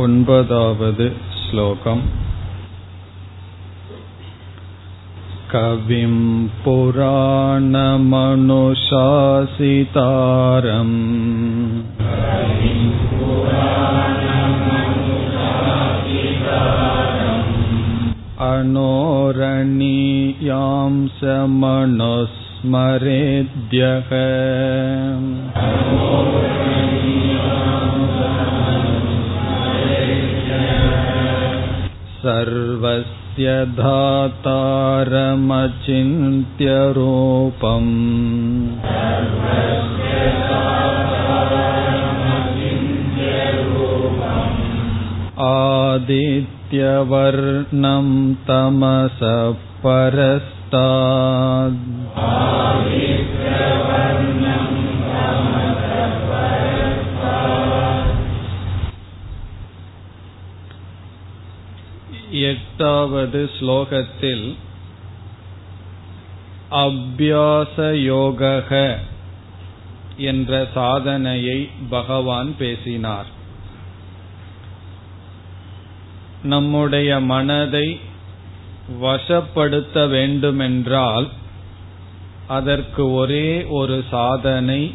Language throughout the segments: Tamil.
ओन्पदावद् श्लोकम् कविं पुराणमनुशासितारम् अनोरणीयां समनुस्मरेद्यः सर्वस्य धातारमचिन्त्यरूपम् आदित्यवर्णं तमस परस्ताद्। எட்டாவது ஸ்லோகத்தில் அபியாச யோக என்ற சாதனையை பகவான் பேசினார். நம்முடைய மனதை வசப்படுத்த வேண்டுமென்றால் அதற்கு ஒரே ஒரு சாதனை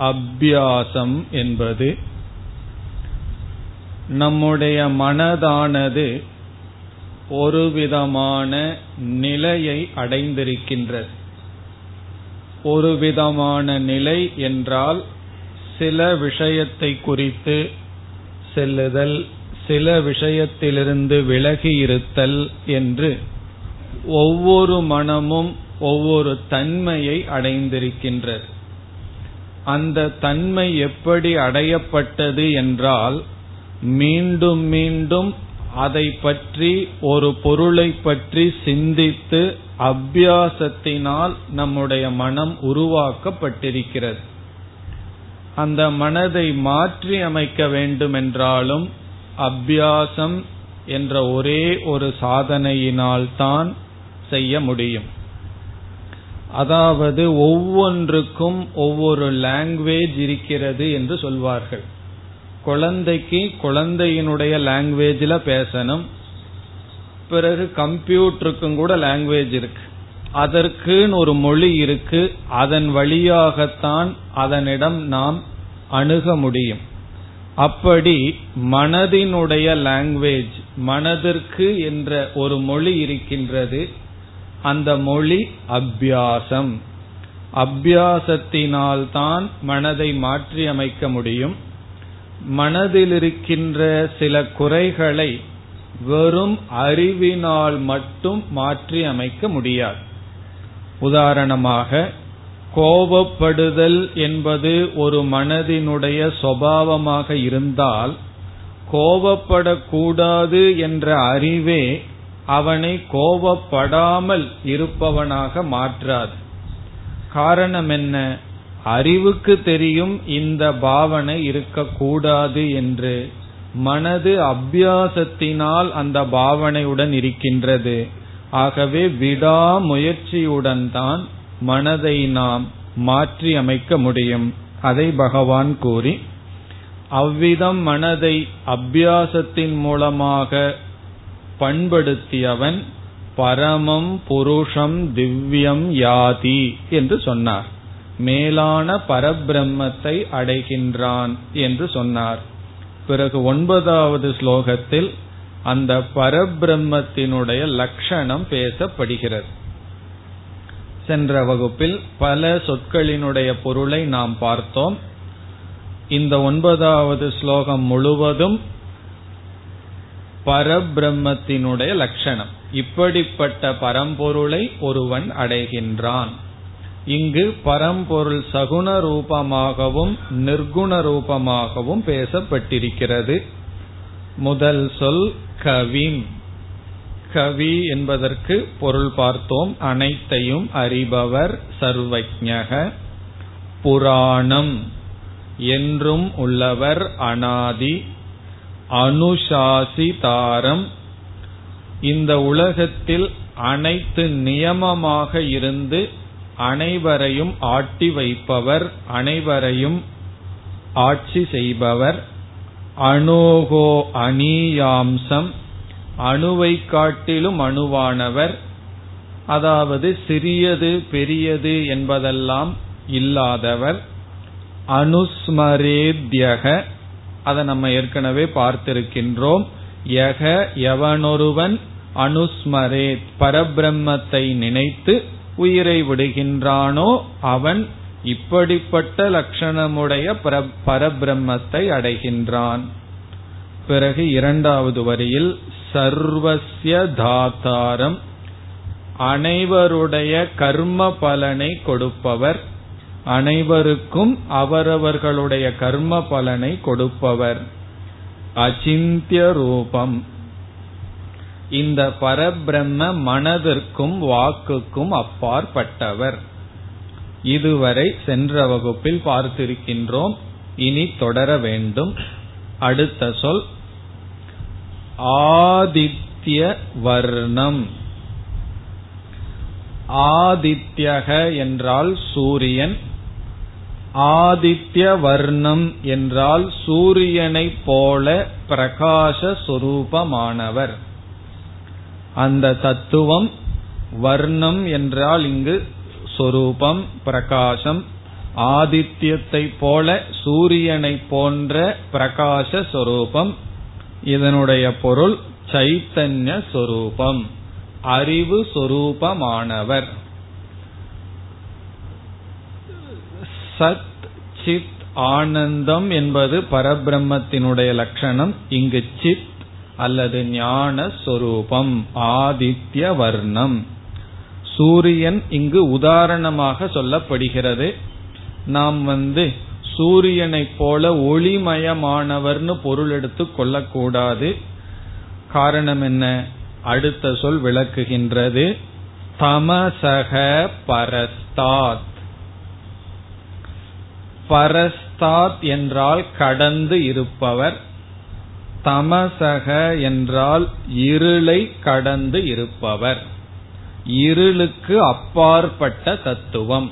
அபியாசம் என்பது நம்முடைய மனதானது ஒரு விதமான நிலையை அடைந்திருக்கின்றது. ஒரு விதமான நிலை என்றால் சில விஷயத்தை குறித்து செல்லுதல் சில விஷயத்திலிருந்து விலகி இருத்தல் என்று ஒவ்வொரு மனமும் ஒவ்வொரு தன்மையை அடைந்திருக்கின்றது. அந்த தன்மை எப்படி அடையப்பட்டது என்றால் மீண்டும் மீண்டும் அதை பற்றி ஒரு பொருளை பற்றி சிந்தித்து அபியாசத்தினால் நம்முடைய மனம் உருவாக்கப்பட்டிருக்கிறது. அந்த மனதை மாற்றி அமைக்க வேண்டுமென்றாலும் அபியாசம் என்ற ஒரே ஒரு சாதனையினால் தான் செய்ய முடியும். அதாவது ஒவ்வொன்றுக்கும் ஒவ்வொரு லாங்குவேஜ் இருக்கிறது என்று சொல்வார்கள். குழந்தைக்கு குழந்தையினுடைய லாங்குவேஜில் பேசணும். பிறகு கம்ப்யூட்டருக்கும் கூட லாங்குவேஜ் இருக்கு. அதற்குன்னு ஒரு மொழி இருக்கு. அதன் வழியாகத்தான் அதனிடம் நாம் அணுக முடியும். அப்படி மனதினுடைய லாங்குவேஜ் மனதிற்கு என்ற ஒரு மொழி இருக்கின்றது. அந்த மொழி அபியாசம். அபியாசத்தினால்தான் மனதை மாற்றி அமைக்க முடியும். மனதில் இருக்கின்ற சில குறைகளை வெறும் அறிவினால் மட்டும் மாற்றி அமைக்க முடியாது. உதாரணமாக கோபப்படுதல் என்பது ஒரு மனதினுடைய சுவாவமாக இருந்தால் கோபப்படக்கூடாது என்ற அறிவே அவனை கோபப்படாமல் இருப்பவனாக மாற்றாது. காரணம் என்ன? அறிவுக்கு தெரியும் இந்த பாவனை இருக்கக்கூடாது என்று மனது அபியாசத்தினால் அந்த பாவனையுடன் இருக்கின்றது. ஆகவே விடாமுயற்சியுடன் தான் மனதை நாம் மாற்றி அமைக்க முடியும். அதை பகவான் கூறி அவ்விதம் மனதை அபியாசத்தின் மூலமாக பண்படுத்தியவன் பரமம் புருஷம் திவ்யம் யாதி என்று சொன்னார். மேலான பரபிரம்மத்தை அடைகின்றான் என்று சொன்னார். பிறகு ஒன்பதாவது ஸ்லோகத்தில் அந்த பரபிரம்மத்தினுடைய லட்சணம் பேசப்படுகிறது. சென்ற வகுப்பில் பல சொற்களினுடைய பொருளை நாம் பார்த்தோம். இந்த ஒன்பதாவது ஸ்லோகம் முழுவதும் பரபிரம்மத்தினுடைய லட்சணம் இப்படிப்பட்ட பரம்பொருளை ஒருவன் அடைகின்றான். இங்கு பரம்பொருள் சகுண ரூபமாகவும் நிர்குண ரூபமாகவும் பேசப்பட்டிருக்கிறது. முதல் சொல் கவிம். கவி என்பதற்கு பொருள் பார்த்தோம். அனைத்தையும் அறிபவர் சர்வஜக. புராணம். என்றும் உள்ளவர் அனாதி. அனுசாசிதாரம் இந்த உலகத்தில் அனைத்து நியமமாக இருந்து அனைவரையும் ஆட்டி வைப்பவர் அனைவரையும் ஆட்சி செய்பவர். அணுகோ அணியாம்சம் அணுவை காட்டிலும் அணுவானவர். அதாவது சிறியது பெரியது என்பதெல்லாம் இல்லாதவர். அனுஸ்மரேத்யக அதை நம்ம ஏற்கனவே பார்த்திருக்கின்றோம். யக எவனொருவன் அனுஸ்மரேத் பரபிரம்மத்தை நினைத்து உயிரை விடுகின்றானோ அவன் இப்படிப்பட்ட லட்சணமுடைய பரபிரம்மத்தை அடைகின்றான். பிறகு இரண்டாவது வரியில் சர்வசிய தாத்தாரம் அனைவருடைய கர்ம பலனை கொடுப்பவர் அனைவருக்கும் அவரவர்களுடைய கர்ம பலனை கொடுப்பவர். அச்சிந்திய ரூபம். இந்த பரபிரம்ம மனதிற்கும் வாக்குக்கும் அப்பாற்பட்டவர். இதுவரை சென்ற வகுப்பில் பார்த்திருக்கின்றோம். இனி தொடர வேண்டும். அடுத்த சொல். ஆதித்ய வர்ணம். ஆதித்யக என்றால் சூரியன். ஆதித்ய வர்ணம் என்றால் சூரியனைப் போல பிரகாச சொரூபமானவர். அந்த தத்துவம் வர்ணம் என்றால் இங்கு சொரூபம் பிரகாசம் ஆதித்யத்தை போல சூரியனை போன்ற பிரகாச சொரூபம். இதனுடைய பொருள் சைத்தன்ய சொரூபம் அறிவு சொரூபமானவர். சத் சித் ஆனந்தம் என்பது பரபிரம்மத்தினுடைய லட்சணம். இங்கு சித் அல்லது ஞான சொரூபம் ஆதித்ய வர்ணம். சூரியன் இங்கு உதாரணமாக சொல்லப்படுகிறது. நாம் வந்து சூரியனைப் போல ஒளிமயமானவர்னு பொருள் எடுத்து கொள்ளக்கூடாது. காரணம் என்ன? அடுத்த சொல் விளக்குகின்றது. தமசக பரஸ்தாத். பரஸ்தாத் என்றால் கடந்து இருப்பவர். தமசக என்றால் இருளை கடந்து இருப்பவர். இருளுக்கு அப்பாற்பட்ட தத்துவம்.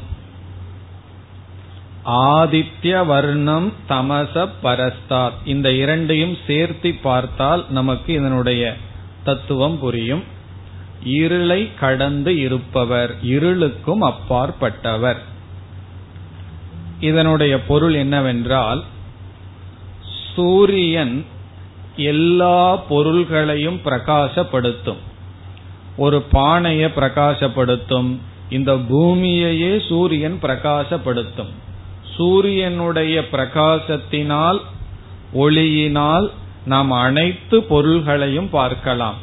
ஆதித்ய வர்ணம் தமச பரஸ்தாத். இந்த இரண்டையும் சேர்த்து பார்த்தால் நமக்கு இதனுடைய தத்துவம் புரியும். இருளை கடந்து இருப்பவர் இருளுக்கும் அப்பாற்பட்டவர். இதனுடைய பொருள் என்னவென்றால் சூரியன் எல்லா பொருள்களையும் பிரகாசப்படுத்தும். ஒரு பானையை பிரகாசப்படுத்தும் இந்த பூமியையே சூரியன் பிரகாசப்படுத்தும். சூரியனுடைய பிரகாசத்தினால் ஒளியினால் நாம் அனைத்து பொருள்களையும் பார்க்கலாம்.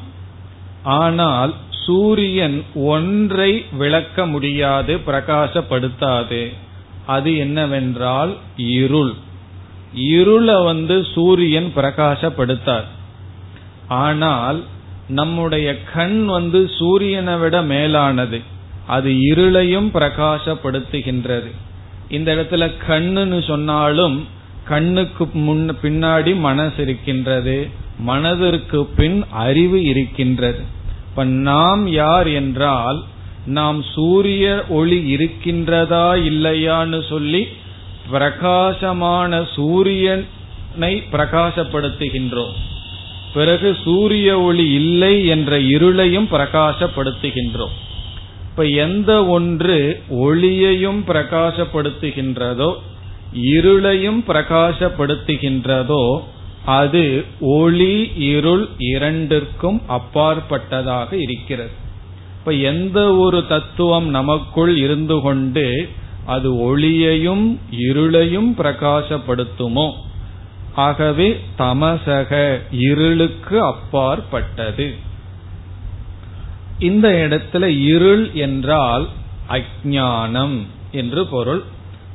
ஆனால் சூரியன் ஒன்றை விளக்க முடியாது பிரகாசப்படுத்தாது. அது என்னவென்றால் இருள். இருளை வந்து சூரியன் பிரகாசப்படுத்தார். ஆனால் நம்முடைய கண் வந்து சூரியனை விட மேலானது. அது இருளையும் பிரகாசப்படுத்துகின்றது. இந்த இடத்துல கண்ணுன்னு சொன்னாலும் கண்ணுக்கு முன் பின்னாடி மனசு இருக்கின்றது. மனதிற்கு பின் அறிவு இருக்கின்றது. இப்ப நாம் யார் என்றால் நாம் சூரிய ஒளி இருக்கின்றதா இல்லையான்னு சொல்லி பிரகாசமான சூரியனை பிரகாசப்படுத்துகின்றோம். பிறகு சூரிய ஒளி இல்லை என்ற இருளையும் பிரகாசப்படுத்துகின்றோம். இப்ப எந்த ஒன்று ஒளியையும் பிரகாசப்படுத்துகின்றதோ இருளையும் பிரகாசப்படுத்துகின்றதோ அது ஒளி இருள் இரண்டிற்கும் அப்பாற்பட்டதாக இருக்கிறது. இப்ப எந்த ஒரு தத்துவம் நமக்குள் இருந்து கொண்டு அது ஒளியையும் இருளையும் பிரகாசப்படுத்துமோ? ஆகவே தமசக இருளுக்கு அப்பாற்பட்டது. இந்த இடத்துல இருள் என்றால் அஜானம் என்று பொருள்.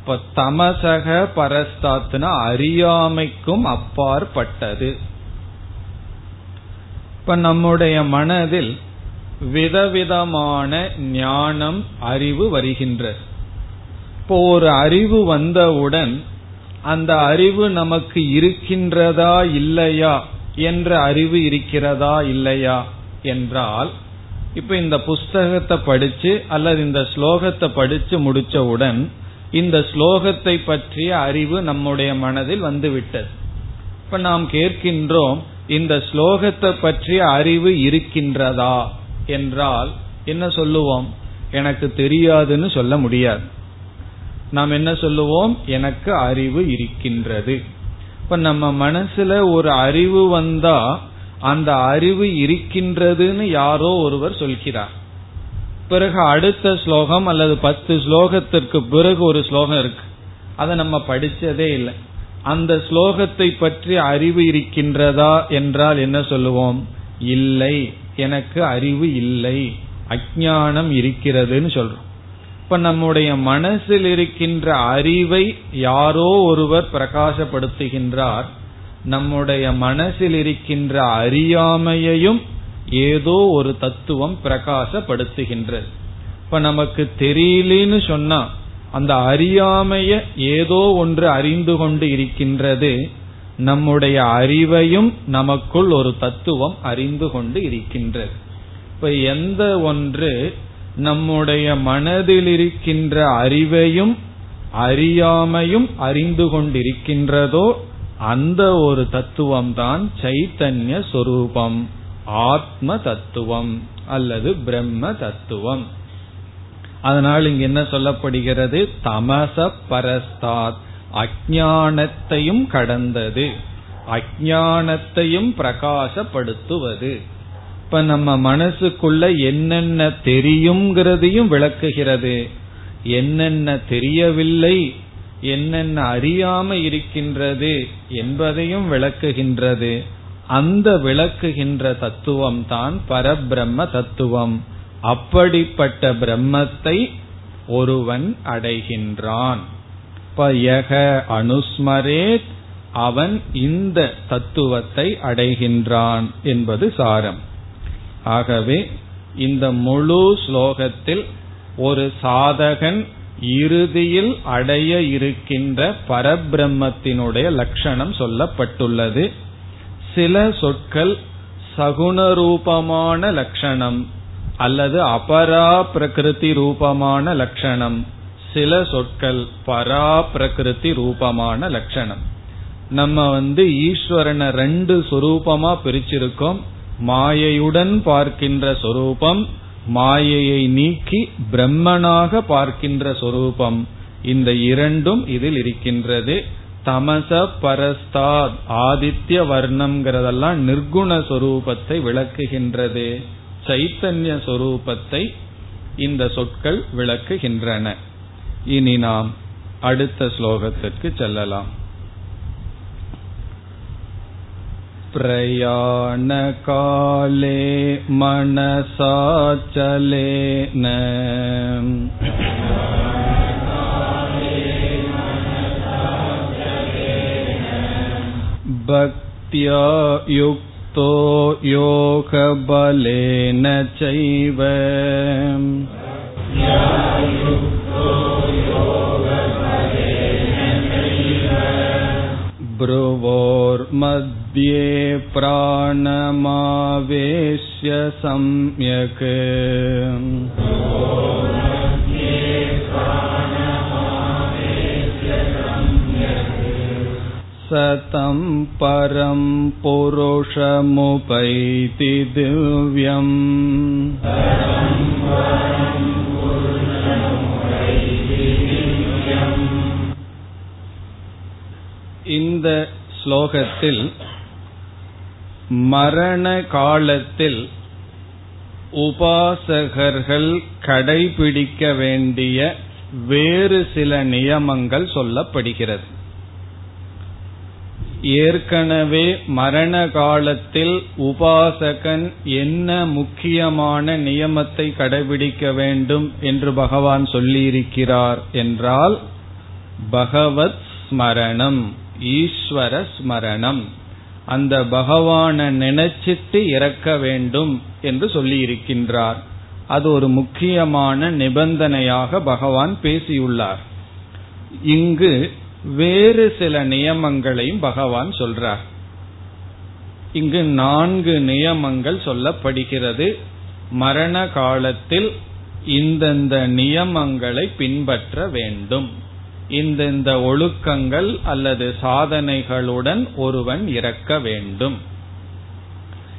இப்ப தமசக பரஸ்தாத்னா அறியாமைக்கும் அப்பாற்பட்டது. இப்ப நம்முடைய மனதில் விதவிதமான ஞானம் அறிவு வருகின்றது. இப்போ ஒரு அறிவு வந்தவுடன் அந்த அறிவு நமக்கு இருக்கின்றதா இல்லையா என்ற அறிவு இருக்கிறதா இல்லையா என்றால் இப்ப இந்த புஸ்தகத்தை படிச்சு அல்லது இந்த ஸ்லோகத்தை படிச்சு முடிச்சவுடன் இந்த ஸ்லோகத்தை பற்றிய அறிவு நம்முடைய மனதில் வந்துவிட்டது. இப்ப நாம் கேட்கின்றோம் இந்த ஸ்லோகத்தை பற்றிய அறிவு இருக்கின்றதா என்றால் என்ன சொல்லுவோம்? எனக்கு தெரியாதுன்னு சொல்ல முடியாது. நாம் என்ன சொல்லுவோம்? எனக்கு அறிவு இருக்கின்றது. இப்ப நம்ம மனசுல ஒரு அறிவு வந்தா அந்த அறிவு இருக்கின்றதுன்னு யாரோ ஒருவர் சொல்கிறார். பிறகு அடுத்த ஸ்லோகம் அல்லது பத்து ஸ்லோகத்திற்கு பிறகு ஒரு ஸ்லோகம் இருக்கு. அதை நம்ம படிச்சதே இல்லை. அந்த ஸ்லோகத்தை பற்றி அறிவு இருக்கின்றதா என்றால் என்ன சொல்லுவோம்? இல்லை. எனக்கு அறிவு இல்லை. அஜானம் இருக்கிறதுன்னு சொல்றோம். இப்ப நம்முடைய மனசில் இருக்கின்ற அறிவை யாரோ ஒருவர் பிரகாசப்படுத்துகின்றார். நம்முடைய மனசில் இருக்கின்ற அறியாமையையும் ஏதோ ஒரு தத்துவம் பிரகாசப்படுத்துகின்றது. இப்ப நமக்கு தெரியலன்னு சொன்னா அந்த அறியாமைய ஏதோ ஒன்று அறிந்து கொண்டு இருக்கின்றது. நம்முடைய அறிவையும் நமக்குள் ஒரு தத்துவம் அறிந்து கொண்டு இருக்கின்றது. இப்ப எந்த ஒன்று நம்முடைய மனதில் இருக்கின்ற அறிவையும் அறியாமையும் அறிந்து கொண்டிருக்கின்றதோ அந்த ஒரு தத்துவம் தான் சைத்தன்ய சொரூபம். ஆத்ம தத்துவம் அல்லது பிரம்ம தத்துவம். அதனால் இங்க என்ன சொல்லப்படுகிறது? தமச பரஸ்தாத். அஜானத்தையும் கடந்தது. அஜானத்தையும் பிரகாசப்படுத்துவது. அப்ப நம்ம மனசுக்குள்ள என்னென்ன தெரியுங்கிறதையும் விளக்குகிறது. என்னென்ன தெரியவில்லை என்னென்ன அறியாம இருக்கின்றது என்பதையும் விளக்குகின்றது. அந்த விளக்குகின்ற தத்துவம் தான் பரபிரம்ம தத்துவம். அப்படிப்பட்ட பிரம்மத்தை ஒருவன் அடைகின்றான். பயக அனுஸ்மரேத் அவன் இந்த தத்துவத்தை அடைகின்றான் என்பது சாரம். ஆகவே இந்த முழு ஸ்லோகத்தில் ஒரு சாதகன் இறுதியில் அடைய இருக்கின்ற பரபிரம்மத்தினுடைய லட்சணம் சொல்லப்பட்டுள்ளது. சில சொற்கள் சகுணரூபமான லட்சணம் அல்லது அபரா பிரகிருதி ரூபமான லட்சணம். சில சொற்கள் பரா பிரகிருதி ரூபமான லட்சணம். நம்ம வந்து ஈஸ்வரனை ரெண்டு சொரூபமா பிரிச்சிருக்கோம். மாயையுடன் பார்க்கின்ற சொரூபம் மாயையை நீக்கி பிரம்மனாக பார்க்கின்ற சொரூபம். இந்த இரண்டும் இதில் இருக்கின்றது. தமச பரஸ்தாத் ஆதித்ய வர்ணம்ங்கிறதெல்லாம் நிர்குண சொரூபத்தை விளக்குகின்றது. சைத்தன்ய சொரூபத்தை இந்த சொற்கள் விளக்குகின்றன. இனி நாம் அடுத்த ஸ்லோகத்திற்கு செல்லலாம். प्रयाणकाले मनसा चलेन भक्त्या युक्तो योगबलेन चैव भ्रुवोर्मध्ये प्राणमावेश्य सम्यक् सतं परं पुरुषमुपैति दिव्यम् இந்த ஸ்லோகத்தில் மரண காலத்தில் உபாசகர்கள் கடைபிடிக்க வேண்டிய வேறு சில நியமங்கள் சொல்லப்படுகிறது. ஏற்கனவே மரண காலத்தில் உபாசகன் என்ன முக்கியமான நியமத்தை கடைபிடிக்க வேண்டும் என்று பகவான் சொல்லியிருக்கிறார் என்றால் பகவத் ஸ்மரணம். ஈஸ்வர ஸ்மரணம். அந்த பகவான நினைச்சிட்டு இறக்க வேண்டும் என்று சொல்லி இருக்கின்றார் அது ஒரு முக்கியமான நிபந்தனையாக பகவான் பேசியுள்ளார். இங்கு வேறு சில நியமங்களையும் பகவான் சொல்றார். இங்கு நான்கு நியமங்கள் சொல்லப்படுகிறது. மரண காலத்தில் இந்தந்த நியமங்களை பின்பற்ற வேண்டும். இந்த இந்த ஒழுக்கங்கள் அல்லது சாதனைகளுடன் ஒருவன் இறக்க வேண்டும்.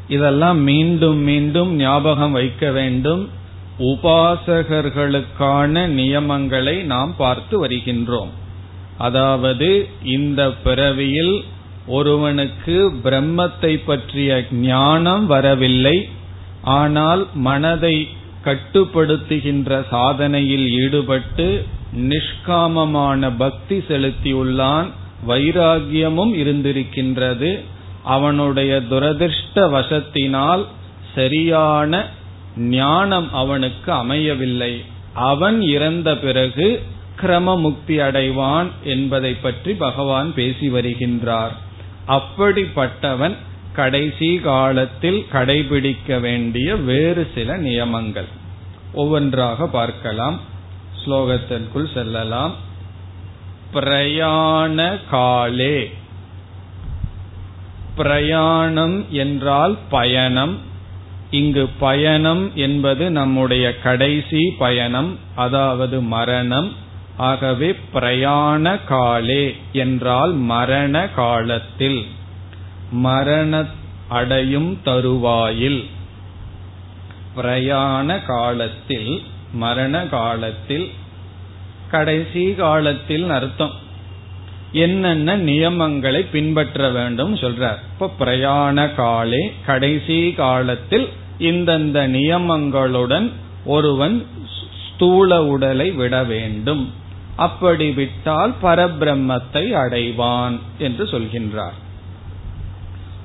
இதெல்லாம் மீண்டும் மீண்டும் ஞாபகம் வைக்க வேண்டும். உபாசகர்களுக்கான நியமங்களை நாம் பார்த்து வருகின்றோம். அதாவது இந்த பிறவியில் ஒருவனுக்கு பிரம்மத்தை பற்றிய ஞானம் வரவில்லை. ஆனால் மனதை கட்டுப்படுத்துகின்ற சாதனையில் ஈடுபட்டு நிஷ்காமமான பக்தி செலுத்தியுள்ளான் வைராகியமும் இருந்திருக்கின்றது. அவனுடைய துரதிருஷ்ட வசத்தினால் சரியான ஞானம் அவனுக்கு அமையவில்லை. அவன் இறந்த பிறகு கிரமமுக்தி அடைவான் என்பதை பற்றி பகவான் பேசி வருகின்றார். அப்படிப்பட்டவன் கடைசி காலத்தில் கடைபிடிக்க வேண்டிய வேறு சில நியமங்கள். ஒவ்வொன்றாக பார்க்கலாம். ஸ்லோகத்திற்குள் செல்லலாம். பிரயாண காலே. பிரயாணம் என்றால் பயணம். இங்கு பயணம் என்பது நம்முடைய கடைசி பயணம் அதாவது மரணம். ஆகவே பிரயாண காலே என்றால் மரண காலத்தில். மரண அடையும் தருவாயில். பிரயாண காலத்தில் மரண காலத்தில் கடைசி காலத்தில் அர்த்தம். என்னென்ன நியமங்களை பின்பற்ற வேண்டும் சொல்றார். இப்ப பிரயாண காலே கடைசி காலத்தில் இந்தந்த நியமங்களுடன் ஒருவன் ஸ்தூல உடலை விட வேண்டும். அப்படி விட்டால் பரபிரம்மத்தை அடைவான் என்று சொல்கின்றார்.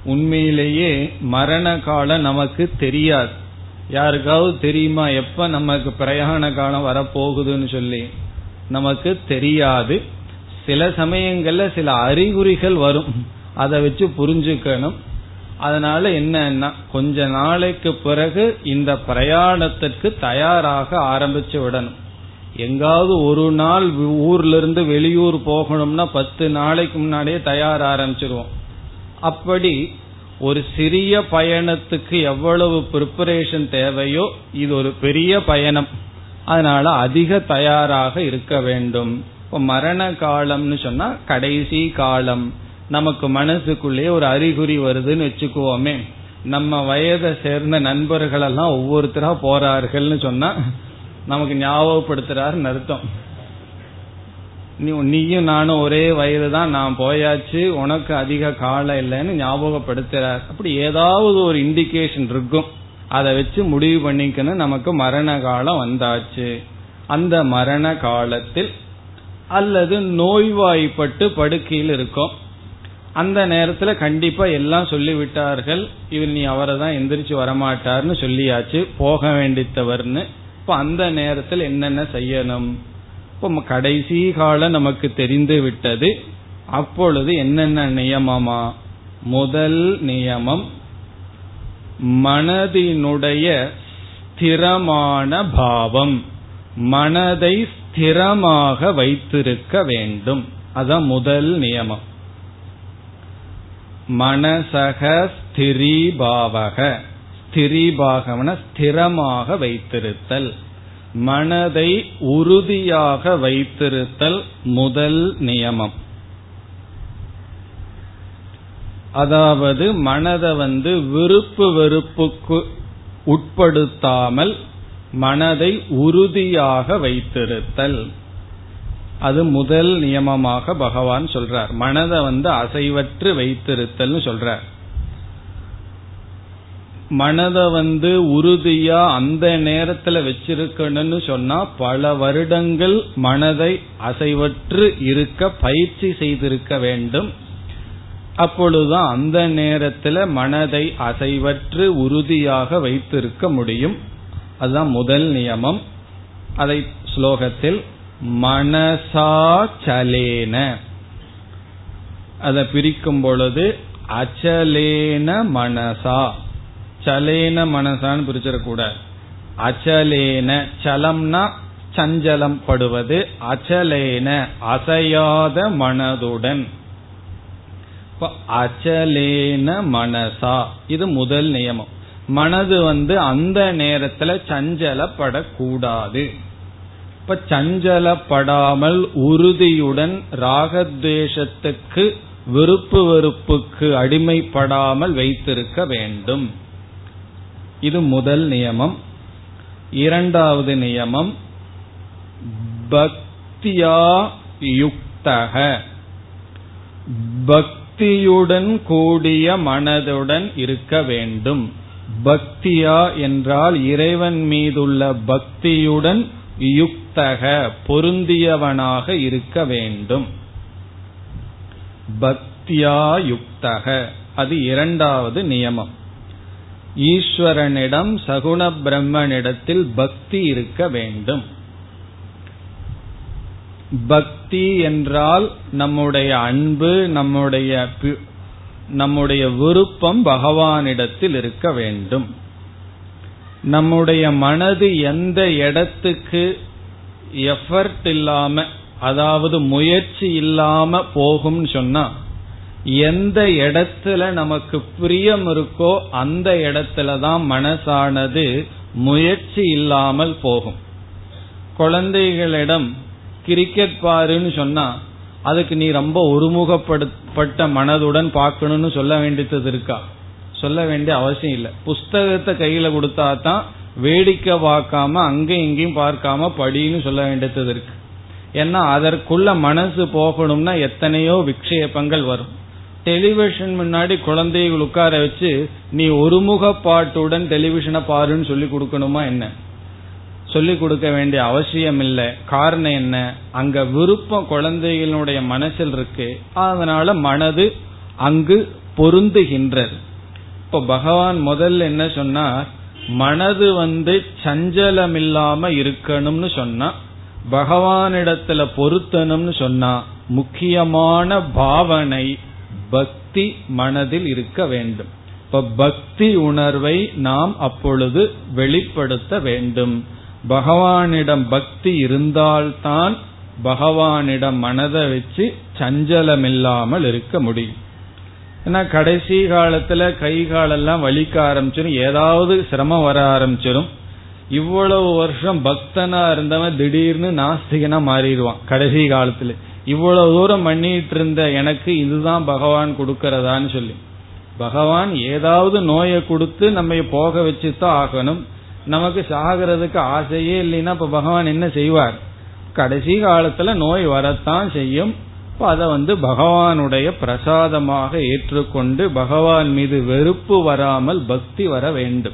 உண்மையிலேயே மரண காலம் நமக்கு தெரியாது. யாருக்காவது தெரியுமா எப்ப நமக்கு பிரயாண காலம் வரப்போகுதுன்னு சொல்லி? நமக்கு தெரியாது. சில சமயங்கள்ல சில அறிகுறிகள் வரும். அதை வச்சு புரிஞ்சுக்கணும். அதனால என்னன்னா கொஞ்ச நாளைக்கு பிறகு இந்த பிரயாணத்திற்கு தயாராக ஆரம்பிச்சு விடணும். எங்காவது ஒரு நாள் ஊர்ல இருந்து வெளியூர் போகணும்னா பத்து நாளைக்கு முன்னாடியே தயார் ஆரம்பிச்சிருவோம். அப்படி ஒரு சிறிய பயணத்துக்கு எவ்வளவு ப்ரிப்பரேஷன் தேவையோ இது ஒரு பெரிய பயணம். அதனால அதிக தயாராக இருக்க வேண்டும். இப்போ மரண காலம்னு சொன்னா கடைசி காலம். நமக்கு மனசுக்குள்ளே ஒரு அறிகுறி வருதுன்னு வச்சுக்குவோமே. நம்ம வயதை சேர்ந்த நண்பர்கள் எல்லாம் ஒவ்வொருத்தரா போறார்கள்னு சொன்னா நமக்கு ஞாபகப்படுத்துறாருன்னு அர்த்தம். நீயும் நானும் ஒரே வயது தான் நான் போயாச்சு உனக்கு அதிக காலம் இல்லைன்னு ஞாபகப்படுத்துறார். அப்படி ஏதாவது ஒரு இண்டிகேஷன் இருக்கும். அதை வச்சு முடிவு பண்ணிக்கணும். நமக்கு மரண காலம் வந்தாச்சு. அந்த மரண காலத்தில் அல்லது நோய்வாய்ப்பட்டு படுக்கையில் இருக்கும். அந்த நேரத்துல கண்டிப்பா எல்லாம் சொல்லிவிட்டார்கள். இவர் நீ அவரை தான் எந்திரிச்சு வரமாட்டார்னு சொல்லியாச்சு. போக வேண்டித்தவர்னு. இப்ப அந்த நேரத்தில் என்னென்ன செய்யணும்? இப்போ கடைசி காலம் நமக்கு தெரிந்து விட்டது. அப்பொழுது என்னென்ன நியமமா? முதல் நியமம் மனதினுடைய ஸ்திரமான பாவம். மனதை ஸ்திரமாக வைத்திருக்க வேண்டும். அதான் முதல் நியமம். மனசக ஸ்திரீபாவக. ஸ்திரீபாகவன ஸ்திரமாக வைத்திருத்தல். மனதை உறுதியாக வைத்திருத்தல் முதல் நியமம். அதாவது மனதை வந்து விருப்பு வெறுப்புக்கு உட்படுத்தாமல் மனதை உறுதியாக வைத்திருத்தல். அது முதல் நியமமாக பகவான் சொல்றார். மனதை வந்து அசைவற்று வைத்திருத்தல்னு சொல்றார். மனதை வந்து உறுதியா அந்த நேரத்துல வச்சிருக்கணும்னு சொன்னா பல வருடங்கள் மனதை அசைவற்று இருக்க பயிற்சி செய்திருக்க வேண்டும். அப்பொழுதுதான் அந்த நேரத்துல மனதை அசைவற்று உறுதியாக வைத்திருக்க முடியும். அதுதான் முதல் நியமம். அதை ஸ்லோகத்தில் மனசாச்சலேன அதை பிரிக்கும் பொழுது அச்சலேன மனசா. சலேன மனசான்னு பிரிச்சிடக்கூடாது அச்சலேன சலம்னா சஞ்சலம் படுவது அச்சலேன அசையாத மனதுடன். அச்சலேன மனசா இது முதல் நியமம். மனது வந்து அந்த நேரத்துல சஞ்சலப்படக்கூடாது. இப்ப சஞ்சலப்படாமல் உறுதியுடன் ராகத்வேஷத்துக்கு விருப்பு வெறுப்புக்கு அடிமைப்படாமல் வைத்திருக்க வேண்டும். இது முதல் நியமம். இரண்டாவது நியமம் பக்தியா யுக்தக. பக்தியுடன் கூடிய மனதுடன் இருக்க வேண்டும். பக்தியா என்றால் இறைவன் மீதுள்ள பக்தியுடன் யுக்தக பொருந்தியவனாக இருக்க வேண்டும். பக்தியா யுக்தக. அது இரண்டாவது நியமம். ஈஸ்வரனிடம் சகுண பிரம்மனிடத்தில் பக்தி இருக்க வேண்டும். பக்தி என்றால் நம்முடைய அன்பு நம்முடைய நம்முடைய விருப்பம் பகவானிடத்தில் இருக்க வேண்டும். நம்முடைய மனது எந்த இடத்துக்கு எஃபர்ட் இல்லாம அதாவது முயற்சி இல்லாம போகும்னு சொன்னா எந்த இடத்துல நமக்கு பிரியம் இருக்கோ அந்த இடத்துல தான் மனசானது முயற்சி இல்லாமல் போகும். குழந்தைகளிடம் கிரிக்கெட் பாருன்னு சொன்னா அதுக்கு நீ ரொம்ப ஒருமுகப்படுத்தப்பட்ட மனதுடன் பார்க்கணும்னு சொல்ல வேண்டியது இருக்கா? சொல்ல வேண்டிய அவசியம் இல்லை. புஸ்தகத்தை கையில கொடுத்தா தான் வேடிக்கை பார்க்காம அங்கேயும் இங்கேயும் பார்க்காம படின்னு சொல்ல வேண்டியது இருக்கு. ஏன்னா அதற்குள்ள மனசு போகணும்னா எத்தனையோ விக்ஷேபங்கள் வரும். டெலிவிஷன் முன்னாடி குழந்தைகள் உட்கார வச்சு நீ ஒருமுகப்பாட்டுடன் டெலிவிஷனை பாருன்னு சொல்லி கொடுக்கணுமா என்ன? சொல்லிக் கொடுக்க வேண்டிய அவசியம் இல்லை காரணம் என்ன? அங்க விருப்பம் குழந்தைகளுடைய மனசில் இருக்கு. அதனால மனது அங்கு பொருந்துகின்றது. இப்ப பகவான் முதல்ல என்ன சொன்னார்? மனது வந்து சஞ்சலம் இல்லாம இருக்கணும்னு சொன்னா பகவானிடத்துல பொருத்தணும்னு சொன்னா முக்கியமான பாவனை பக்தி மனதில் இருக்க வேண்டும். இப்ப பக்தி உணர்வை நாம் அப்பொழுது வெளிப்படுத்த வேண்டும். பகவானிடம் பக்தி இருந்தால்தான் பகவானிடம் மனதை வச்சு சஞ்சலம் இல்லாமல் இருக்க முடியும். ஏன்னா கடைசி காலத்துல கை காலெல்லாம் வலிக்க ஆரம்பிச்சிடும் ஏதாவது சிரமம் வர ஆரம்பிச்சிடும் இவ்வளவு வருஷம் பக்தனா இருந்தவன் திடீர்னு நாஸ்திகனா மாறிடுவான் கடைசி காலத்துல. இவ்வளவு தூரம் பண்ணிட்டு இருந்த எனக்கு இதுதான் பகவான் கொடுக்கறதான்னு சொல்லி. பகவான் ஏதாவது நோயை கொடுத்து நம்ம போக வச்சுதான் ஆகணும். நமக்கு சாகிறதுக்கு ஆசையே இல்லைன்னா இப்ப பகவான் என்ன செய்வார்? கடைசி காலத்துல நோய் வரத்தான் செய்யும். அதை வந்து பகவானுடைய பிரசாதமாக ஏற்றுக்கொண்டு பகவான் மீது வெறுப்பு வராமல் பக்தி வர வேண்டும்.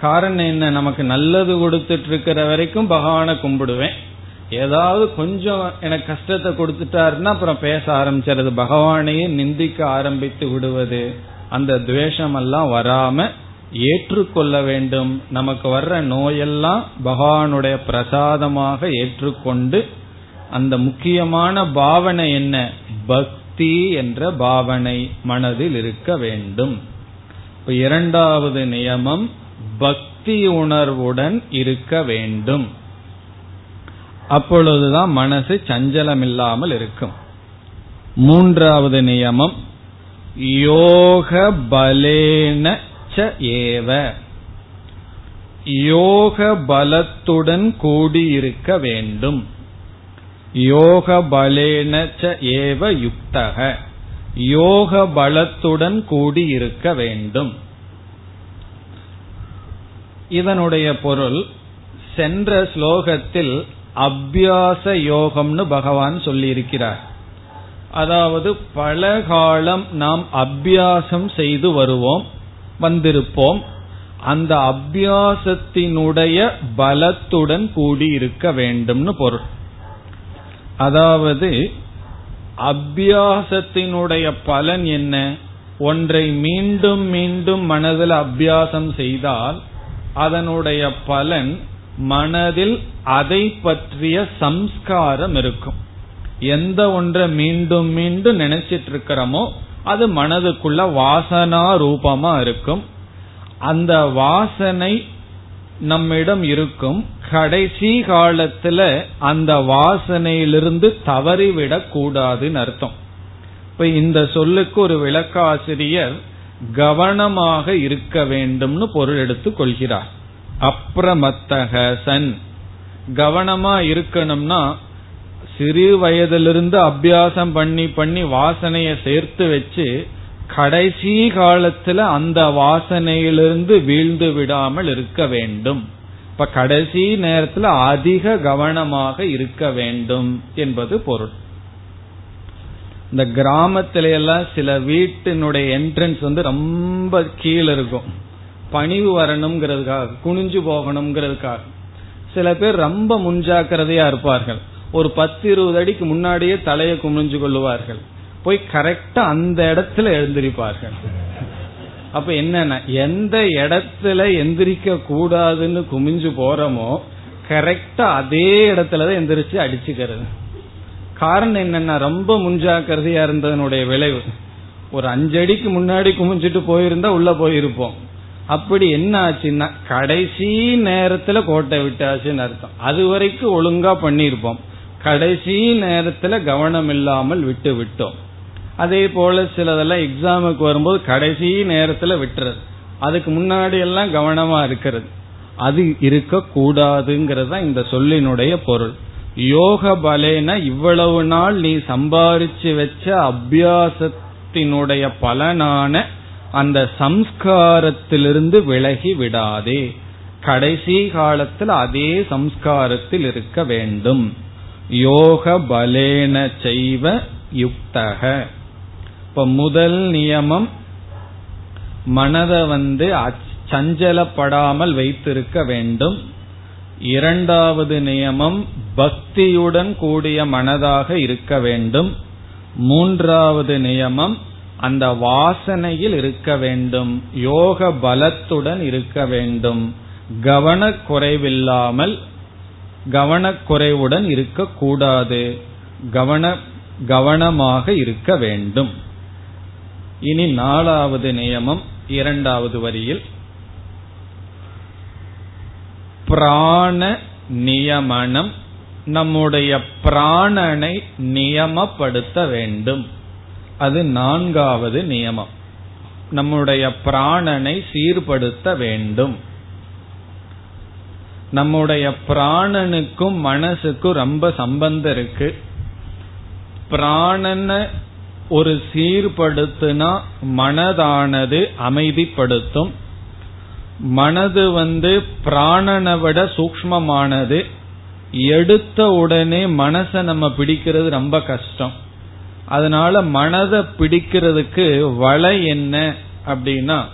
காரணம் என்ன? நமக்கு நல்லது கொடுத்துட்டு இருக்கிற வரைக்கும் பகவானை கும்பிடுவேன். ஏதாவது கொஞ்சம் எனக்கு கஷ்டத்தை கொடுத்துட்டாருன்னா அப்புறம் பேச ஆரம்பிச்சிருது பகவானையே நிந்திக்க ஆரம்பித்து விடுவது. அந்த துவேஷம் எல்லாம் வராம ஏற்றுக்கொள்ள வேண்டும். நமக்கு வர்ற நோயெல்லாம் பகவானுடைய பிரசாதமாக ஏற்றுக்கொண்டு அந்த முக்கியமான பாவனை என்ன? பக்தி என்ற பாவனை மனதில் இருக்க வேண்டும். இப்ப இரண்டாவது நியமம் பக்தி உணர்வுடன் இருக்க வேண்டும். அப்பொழுதுதான் மனசு சஞ்சலமில்லாமல் இருக்கும். மூன்றாவது நியமம் யோக பலேன ஏவ. யோக பலத்துடன் கூடியிருக்க வேண்டும். யோக பலேன ஏவ யுக்தக. யோக பலத்துடன் கூடியிருக்க வேண்டும். இதனுடைய பொருள் சென்ற ஸ்லோகத்தில் அபியாச யோகம்னு பகவான் சொல்லியிருக்கிறார். அதாவது பல காலம் நாம் அபியாசம் செய்து வருவோம் வந்திருப்போம். அந்த அபியாசத்தினுடைய பலத்துடன் கூடி இருக்க வேண்டும்னு பொருள். அதாவது அபியாசத்தினுடைய பலன் என்ன? ஒன்றை மீண்டும் மீண்டும் மனதில் அபியாசம் செய்தால் அதனுடைய பலன் மனதில் அதை பற்றிய சம்ஸ்காரம் இருக்கும். எந்த ஒன்றை மீண்டும் மீண்டும் நினைச்சிட்டு இருக்கிறோமோ அது மனதுக்குள்ள வாசனா ரூபமா இருக்கும். அந்த வாசனை நம்மிடம் இருக்கும். கடைசி காலத்துல அந்த வாசனையிலிருந்து தவறிவிடக் கூடாதுன்னு அர்த்தம். இப்ப இந்த சொல்லுக்கு ஒரு விளக்காசிரியர் கவனமாக இருக்க வேண்டும்னு பொருள் எடுத்துக் கொள்கிறார். அப்ரமத்தக சன் கவனமா இருக்கணும்னா சிறு வயதிலிருந்து அபியாசம் பண்ணி பண்ணி வாசனைய சேர்த்து வச்சு கடைசி காலத்துல அந்த வாசனையிலிருந்து வீழ்ந்து விடாமல் இருக்க வேண்டும். இப்ப கடைசி நேரத்துல அதிக கவனமாக இருக்க வேண்டும் என்பது பொருள். இந்த கிராமத்தில எல்லாம் சில வீட்டினுடைய என்ட்ரன்ஸ் வந்து ரொம்ப கீழே இருக்கும். பணிவு வரணுங்கிறதுக்காக குனிஞ்சு போகணுங்கிறதுக்காக சில பேர் ரொம்ப முன்ஜாக்கிரதையா இருப்பார்கள். ஒரு பத்து இருபது அடிக்கு முன்னாடியே தலையை குமிஞ்சு கொள்ளுவார்கள். போய் கரெக்டா அந்த இடத்துல எழுந்திருப்பார்கள். அப்ப என்னன்னா எந்த இடத்துல எந்திரிக்க கூடாதுன்னு குமிஞ்சு போறோமோ கரெக்டா அதே இடத்துலதான் எந்திரிச்சு அடிச்சுக்கிறது. காரணம் என்னன்னா ரொம்ப முன்ஜாக்கிரதையா இருந்ததனுடைய விளைவு. ஒரு அஞ்சடிக்கு முன்னாடி குமிஞ்சிட்டு போயிருந்தா உள்ள போயிருப்போம். அப்படி என்ன ஆச்சுன்னா கடைசி நேரத்துல கோட்டை விட்டாச்சுன்னு அர்த்தம். அது வரைக்கும் ஒழுங்கா பண்ணிருப்போம் கடைசி நேரத்துல கவனம் இல்லாமல் விட்டு விட்டோம். அதே போல சிலதெல்லாம் எக்ஸாமுக்கு வரும்போது கடைசி நேரத்துல விட்டுறது. அதுக்கு முன்னாடி எல்லாம் கவனமா இருக்கிறது. அது இருக்க கூடாதுங்கிறது தான் இந்த சொல்லினுடைய பொருள். யோக பலேன இவ்வளவு நாள் நீ சம்பாரிச்சு வச்ச அபியாசத்தினுடைய பலனான அந்த சம்ஸ்காரத்திலிருந்து விலகி விடாதே. கடைசி காலத்தில் அதே சம்ஸ்காரத்தில் இருக்க வேண்டும். யோக பலேன செய்வ யுக்தக. இப்ப முதல் நியமம் மனதை வந்து சஞ்சலப்படாமல் வைத்திருக்க வேண்டும். இரண்டாவது நியமம் பக்தியுடன் கூடிய மனதாக இருக்க வேண்டும். மூன்றாவது நியமம் அந்த வாசனையில் இருக்க வேண்டும் யோக பலத்துடன் இருக்க வேண்டும். கவனக்குறைவில்லாமல் கவனக்குறைவுடன் இருக்கக்கூடாது. கவன கவனமாக இருக்க வேண்டும். இனி நாலாவது நியமம் இரண்டாவது வரியில். பிராண நியமனம் நம்முடைய பிராணனை நியமப்படுத்த வேண்டும். அது நான்காவது நியமம். நம்முடைய பிராணனை சீர்படுத்த வேண்டும். நம்முடைய பிராணனுக்கும் மனசுக்கும் ரொம்ப சம்பந்தம் இருக்கு. பிராணனை ஒரு சீர்படுத்தினா மனதானது அமைதிப்படுத்தும். மனது வந்து பிராணனை விட சூக்மமானது எடுத்த உடனே மனசை நம்ம பிடிக்கிறது ரொம்ப கஷ்டம். அதனால மனதை பிடிக்கிறதுக்கு வலை என்ன அப்படின்னா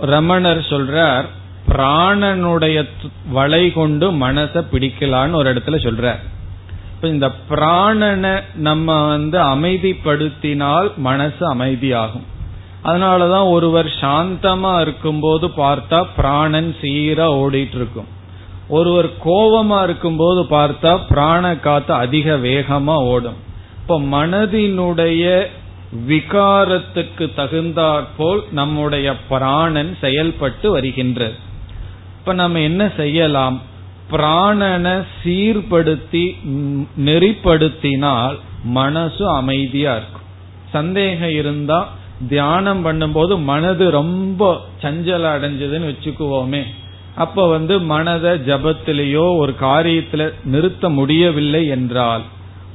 ரமணர் சொல்றார் பிராணனுடைய வலை கொண்டு மனசை பிடிக்கலான்னு ஒரு இடத்துல சொல்றார். இப்ப இந்த பிராணனை நம்ம வந்து அமைதிப்படுத்தினால் மனசு அமைதியாகும். அதனாலதான் ஒருவர் சாந்தமா இருக்கும்போது பார்த்தா பிராணன் சீரா ஓடிட்டு இருக்கும் ஒருவர் கோபமா இருக்கும்போது பார்த்தா பிராண காத்து அதிக வேகமா ஓடும். இப்ப மனதினுடைய விகாரத்துக்கு தகுந்தாற்போல் நம்முடைய பிராணன் செயல்பட்டு வருகின்றது. இப்ப நம்ம என்ன செய்யலாம்? பிராணனை சீர்படுத்தி நெறிப்படுத்தினால் மனசு அமைதியா இருக்கும். சந்தேகம் இருந்தா தியானம் பண்ணும்போது மனது ரொம்ப சஞ்சல அடைஞ்சதுன்னு வச்சுக்குவோமே. அப்ப வந்து மனதை ஜபத்திலேயோ ஒரு காரியத்துல நிறுத்த முடியவில்லை என்றால்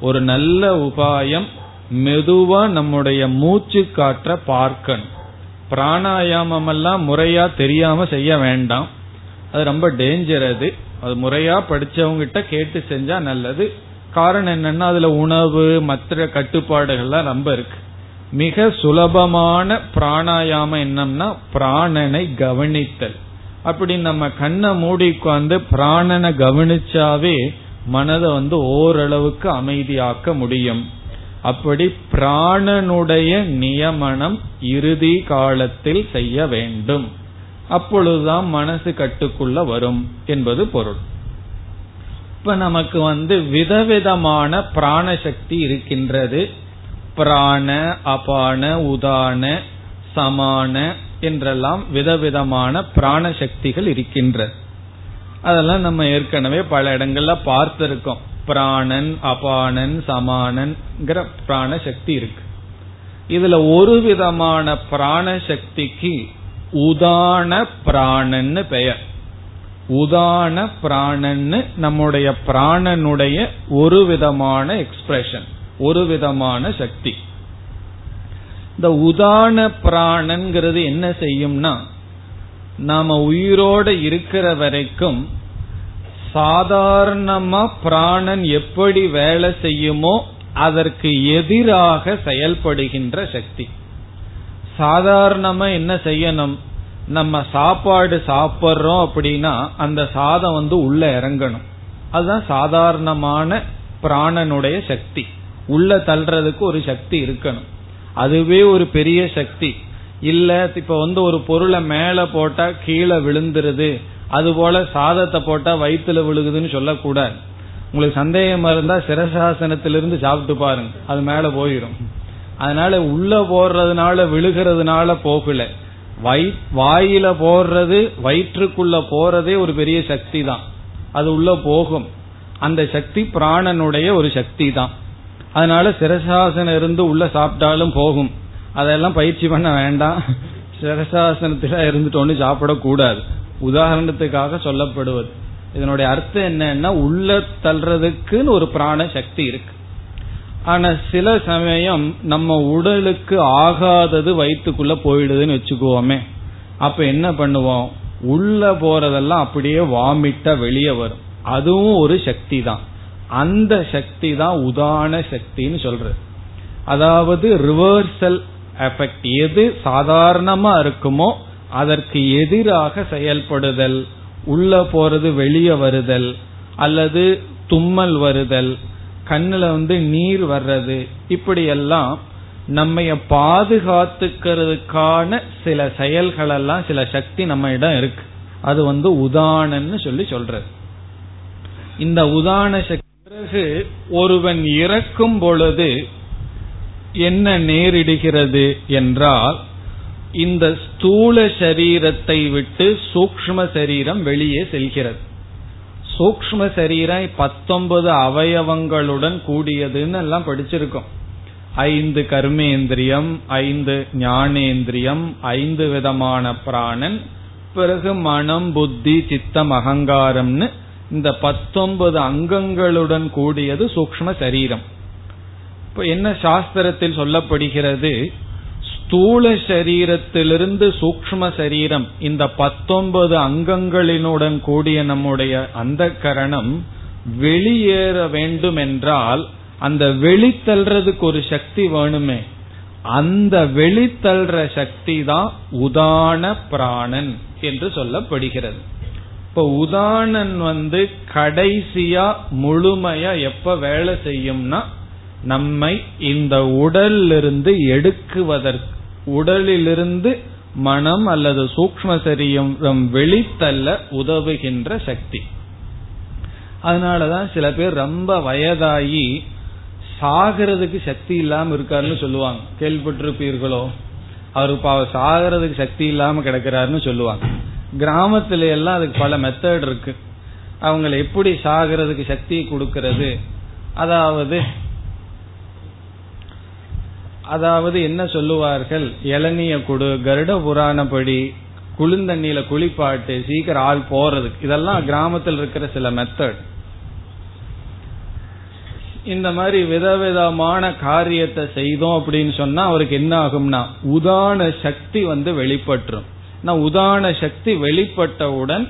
ஒரு நல்ல உபாயம் மெதுவா நம்முடைய மூச்சு காற்ற பார்க்கணும். பிராணாயாமம் எல்லாம் முறையா தெரியாம செய்ய வேண்டாம். அது ரொம்ப டேஞ்சர் அது. அது முறையா படிச்சவங்கிட்ட கேட்டு செஞ்சா நல்லது. காரணம் என்னன்னா அதுல உணவு மற்ற கட்டுப்பாடுகள்லாம் ரொம்ப இருக்கு. மிக சுலபமான பிராணாயாமம் என்னம்னா பிராணனை கவனித்தல். அப்படி நம்ம கண்ணை மூடி உட்காந்து பிராணனை கவனிச்சாவே மனதை வந்து ஓரளவுக்கு அமைதியாக்க முடியும். அப்படி பிராணனுடைய நியமனம் இறுதி காலத்தில் செய்ய வேண்டும். அப்பொழுதுதான் மனசு கட்டுக்குள்ள வரும் என்பது பொருள். இப்ப நமக்கு வந்து விதவிதமான பிராண சக்தி இருக்கின்றது. பிராண அபான உதான சமான என்றெல்லாம் விதவிதமான பிராண சக்திகள் இருக்கின்றது அதெல்லாம் நம்ம ஏற்கனவே பல இடங்கள்ல பார்த்திருக்கோம். பிராணன் அபானன் சமானன்ங்கிற பிராண சக்தி இருக்கு. இதுல ஒரு விதமான பிராண சக்திக்கு உதான பிராணன்னு பெயர். உதான பிராணன்னு நம்முடைய பிராணனுடைய ஒரு விதமான எக்ஸ்பிரஷன் ஒரு விதமான சக்தி. இந்த உதான பிராணன்கிறது என்ன செய்யும்னா நாம உயிரோட இருக்கிற வரைக்கும் சாதாரணமா பிராணன் எப்படி வேலை செய்யுமோ அதற்கு எதிராக செயல்படுகின்ற சக்தி. சாதாரணமா என்ன செய்யணும்? நம்ம சாப்பாடு சாப்பிட்றோம் அப்படின்னா அந்த சாதம் வந்து உள்ள இறங்கணும். அதுதான் சாதாரணமான பிராணனுடைய சக்தி. உள்ள தள்ளுறதுக்கு ஒரு சக்தி இருக்கணும். அதுவே ஒரு பெரிய சக்தி. இல்ல இப்ப வந்து ஒரு பொருளை மேல போட்டா கீழே விழுந்துருது. அது போல சாதத்தை போட்டா வயிற்றுல விழுகுதுன்னு சொல்லக்கூடாது. உங்களுக்கு சந்தேகமா இருந்தா சிரசாசனத்திலிருந்து சாப்பிட்டு பாருங்க. அது மேல போயிடும் அதனால உள்ள போடுறதுனால விழுகிறதுனால போகல. வாயில போடுறது வயிற்றுக்குள்ள போறதே ஒரு பெரிய சக்தி தான் அது உள்ள போகும். அந்த சக்தி பிராணனுடைய ஒரு சக்தி தான் அதனால சிரசாசனம் இருந்து உள்ள சாப்பிட்டாலும் போகும். அதெல்லாம் பயிற்சி பண்ண வேண்டாம். சிரசாசனத்துல இருந்துட்டு ஒண்ணு சாப்பிடக்கூடாது. உதாரணத்துக்காக சொல்லப்படுவது. இதனுடைய அர்த்தம் என்னன்னா உள்ள தள்ளுறதுக்குன்னு ஒரு பிராண சக்தி இருக்கு. ஆனா சில சமயம் நம்ம உடலுக்கு ஆகாதது வயிற்றுக்குள்ள போயிடுதுன்னு வச்சுக்குவோமே அப்ப என்ன பண்ணுவோம்? உள்ள போறதெல்லாம் அப்படியே வாமிட்டா வெளியே வரும். அதுவும் ஒரு சக்தி தான் அந்த சக்தி தான் உதான சக்தின்னு சொல்றது. அதாவது ரிவர்சல் எஃபெக்ட் எது சாதாரணமா இருக்குமோ அதற்கு எதிராக செயல்படுதல் உள்ள போறது வெளியே வருதல் அல்லது தும்மல் வருதல் கண்ணுல வந்து நீர் வர்றது இப்படியெல்லாம் நம்மைய நம்ம பாதுகாத்துக்கிறதுக்கான சில செயல்கள் எல்லாம் சில சக்தி நம்ம இடம் இருக்கு. அது வந்து உதானன்னு சொல்லி சொல்றது. இந்த உதான சக்தி பிறகு ஒருவன் இறக்கும் பொழுது என்ன நேரிடுகிறது என்றால் இந்த ஸ்தூல சரீரத்தை விட்டு சூக்ம சரீரம் வெளியே செல்கிறது. சூக்ம சரீரம் பத்தொன்பது அவயவங்களுடன் கூடியதுன்னு எல்லாம் படிச்சிருக்கோம். ஐந்து கர்மேந்திரியம் ஐந்து ஞானேந்திரியம் ஐந்து விதமான பிராணன் பிறகு மனம் புத்தி சித்தம் அகங்காரம்னு இந்த பத்தொன்பது அங்கங்களுடன் கூடியது சூக்ம சரீரம். இப்ப என்ன சாஸ்திரத்தில் சொல்லப்படுகிறது? ஸ்தூல சரீரத்திலிருந்து சூக்ம சரீரம் இந்த பத்தொன்பது அங்கங்களினுடன் கூடிய நம்முடைய அந்த கரணம் வெளியேற வேண்டும் என்றால் அந்த வெளித்தல்றதுக்கு ஒரு சக்தி வேணுமே. அந்த வெளித்தல்ற சக்தி தான் உதான பிராணன் என்று சொல்லப்படுகிறது. இப்ப உதானன் வந்து கடைசியா முழுமையா எப்ப வேலை செய்யும்னா நம்மை இந்த உடலிலிருந்து எடுக்குவதற்கு உடலிலிருந்து மனம் அல்லது சூக்ம சரீரம் வெளித்தள்ள உதவுகின்ற சக்தி. அதனாலதான் சில பேர் ரொம்ப வயதாகி சாகிறதுக்கு சக்தி இல்லாம இருக்காருன்னு சொல்லுவாங்க. கேள்விப்பட்டிருப்பீர்களோ? அவர் பாவ சாகிறதுக்கு சக்தி இல்லாம கிடக்கிறாருன்னு சொல்லுவாங்க. கிராமத்துல எல்லாம் அதுக்கு பல மெத்தட் இருக்கு. அவங்களை எப்படி சாகிறதுக்கு சக்தி கொடுக்கறது? அதாவது அதாவது என்ன சொல்லுவார்கள்? இளநிய கொடு கருட புராணப்படி குளிர்ந்தண்ணியில குளிப்பாட்டு சீக்கிரம் ஆள் போறதுக்கு. இதெல்லாம் கிராமத்தில் இருக்கிற சில மெத்தட் இந்த மாதிரி விதவிதமான காரியத்தை செய்தோம் அப்படின்னு சொன்னா அவருக்கு என்ன ஆகும்னா உதான சக்தி வந்து வெளிப்பட்டுரும். உதான சக்தி வெளிப்பட்டவுடன்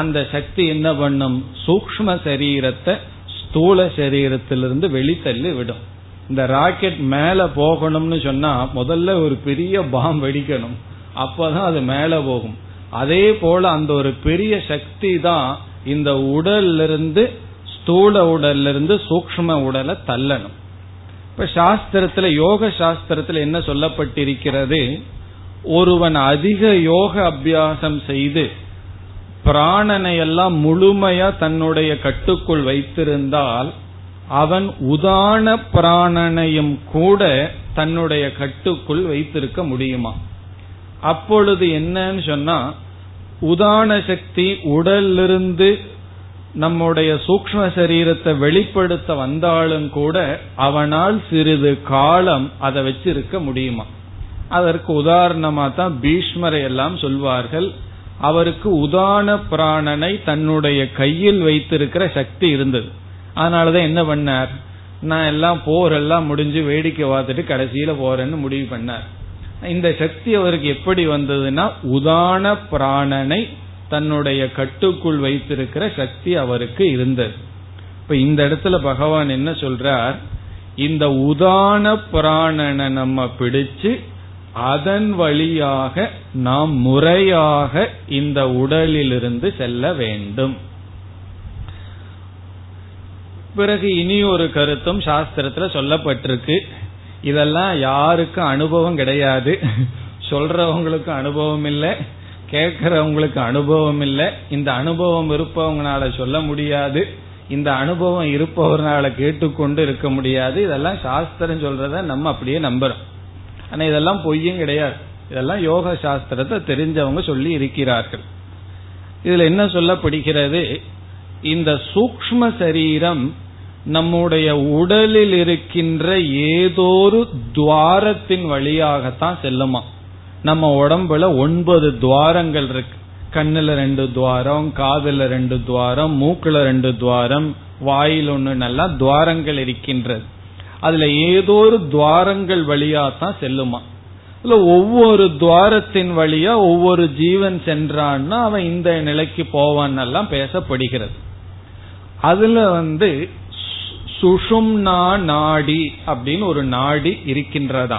அந்த சக்தி என்ன பண்ணும்? சூக்ம சரீரத்தை ஸ்தூல சரீரத்திலிருந்து வெளித்தள்ளி விடும். இந்த ராக்கெட் மேல போகணும்னு சொன்னா முதல்ல ஒரு பெரிய பாம் வெடிக்கணும். அப்பதான் அது மேல போகும். அதே போல அந்த ஒரு பெரிய சக்தி தான் இந்த உடல்ல இருந்து ஸ்தூல உடல்ல இருந்து சூக்ம உடலை தள்ளணும். இப்ப சாஸ்திரத்துல யோக சாஸ்திரத்துல என்ன சொல்லப்பட்டிருக்கிறது? ஒருவன் அதிக யோக அபியாசம் செய்து பிராணனை எல்லாம் முழுமையா தன்னுடைய கட்டுக்குள் வைத்திருந்தால் அவன் உதான பிராணனையும் கூட தன்னுடைய கட்டுக்குள் வைத்திருக்க முடியுமா? அப்பொழுது என்னன்னு சொன்னா உதான சக்தி உடலிருந்து நம்முடைய சூக்ம சரீரத்தை வெளிப்படுத்த வந்தாலும் கூட அவனால் சிறிது காலம் அதை வச்சிருக்க முடியுமா? அதற்கு உதாரணமா தான் பீஷ்மரை எல்லாம் சொல்வார்கள் அவருக்கு உதான பிராணனை தன்னுடைய கையில் வைத்திருக்கிற சக்தி இருந்தது. அதனாலதான் என்ன பண்ணார்? நான் எல்லாம் போர் எல்லாம் முடிஞ்சு வேடிக்கை பார்த்துட்டு கடைசியில போறேன்னு முடிவு பண்ணார். இந்த சக்தி அவருக்கு எப்படி வந்ததுன்னா உதான பிராணனை தன்னுடைய கட்டுக்குள் வைத்திருக்கிற சக்தி அவருக்கு இருந்தது. இப்ப இந்த இடத்துல பகவான் என்ன சொல்றார்? இந்த உதான பிராணனை நம்ம பிடிச்சு அதன் வழியாக நாம் முறையாக இந்த உடலிலிருந்து செல்ல வேண்டும். பிறகு இனி ஒரு கருத்தும் சாஸ்திரத்துல சொல்லப்பட்டிருக்கு. இதெல்லாம் யாருக்கும் அனுபவம் கிடையாது. சொல்றவங்களுக்கு அனுபவம் இல்லை கேட்கறவங்களுக்கு அனுபவம் இல்லை. இந்த அனுபவம் இருப்பவங்களால சொல்ல முடியாது. இந்த அனுபவம் இருப்பவர்னால கேட்டுக்கொண்டு இருக்க முடியாது. இதெல்லாம் சாஸ்திரம் சொல்றத நம்ம அப்படியே நம்புறோம். ஆனா இதெல்லாம் பொய்யும் கிடையாது. இதெல்லாம் யோக சாஸ்திரத்தை தெரிஞ்சவங்க சொல்லி இருக்கிறார்கள். இதுல என்ன சொல்லப்படுகிறது? இந்த சூக்ம சரீரம் நம்முடைய உடலில் இருக்கின்ற ஏதோரு துவாரத்தின் வழியாகத்தான் செல்லுமா. நம்ம உடம்புல ஒன்பது துவாரங்கள் இருக்கு. கண்ணுல ரெண்டு துவாரம் காதுல ரெண்டு துவாரம் மூக்குல ரெண்டு துவாரம் வாயில் ஒண்ணு நல்லா துவாரங்கள் இருக்கின்றது. அதுல ஏதோ ஒரு துவாரங்கள் வழியா தான் செல்லுமா. இல்ல ஒவ்வொரு துவாரத்தின் வழியா ஒவ்வொரு ஜீவன் சென்றான்னா அவன் இந்த நிலைக்கு போவான் எல்லாம் பேசப்படுகிறது. அதுல வந்து சுஷும்னா நாடி அப்படின்னு ஒரு நாடி இருக்கின்றதா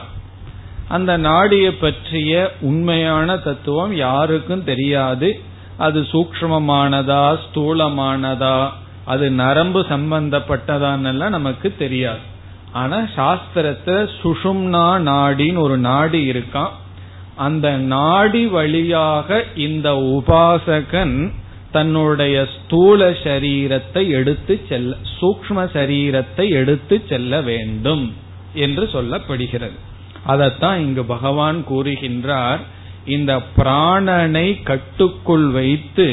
அந்த நாடியை பற்றிய உண்மையான தத்துவம் யாருக்கும் தெரியாது. அது சூக்மமானதா ஸ்தூலமானதா அது நரம்பு சம்பந்தப்பட்டதான்னெல்லாம் நமக்கு தெரியாது. ஆனா சாஸ்திரத்துல சுஷும்னா நாடின்னு ஒரு நாடி இருக்கான் அந்த நாடி வழியாக இந்த உபாசகன் தன்னுடைய ஸ்தூல சரீரத்தை எடுத்து செல்ல சூக்ம சரீரத்தை எடுத்து செல்ல வேண்டும் என்று சொல்லப்படுகிறது. அதத்தான் இங்கு பகவான் கூறுகின்றார் இந்த பிராணனை கட்டுக்குள் வைத்து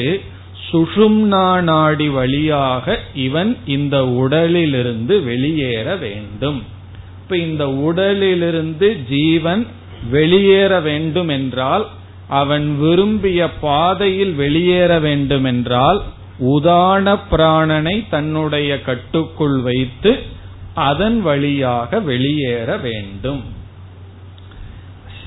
சுஷும்னா நாடி வழியாக இவன் இந்த உடலிலிருந்து வெளியேற வேண்டும். இப்ப இந்த உடலிலிருந்து ஜீவன் வெளியேற வேண்டும் என்றால் அவன் விரும்பிய பாதையில் வெளியேற வேண்டும் என்றால் உதான பிராணனை தன்னுடைய கட்டுக்குள் வைத்து அதன் வழியாக வெளியேற வேண்டும்.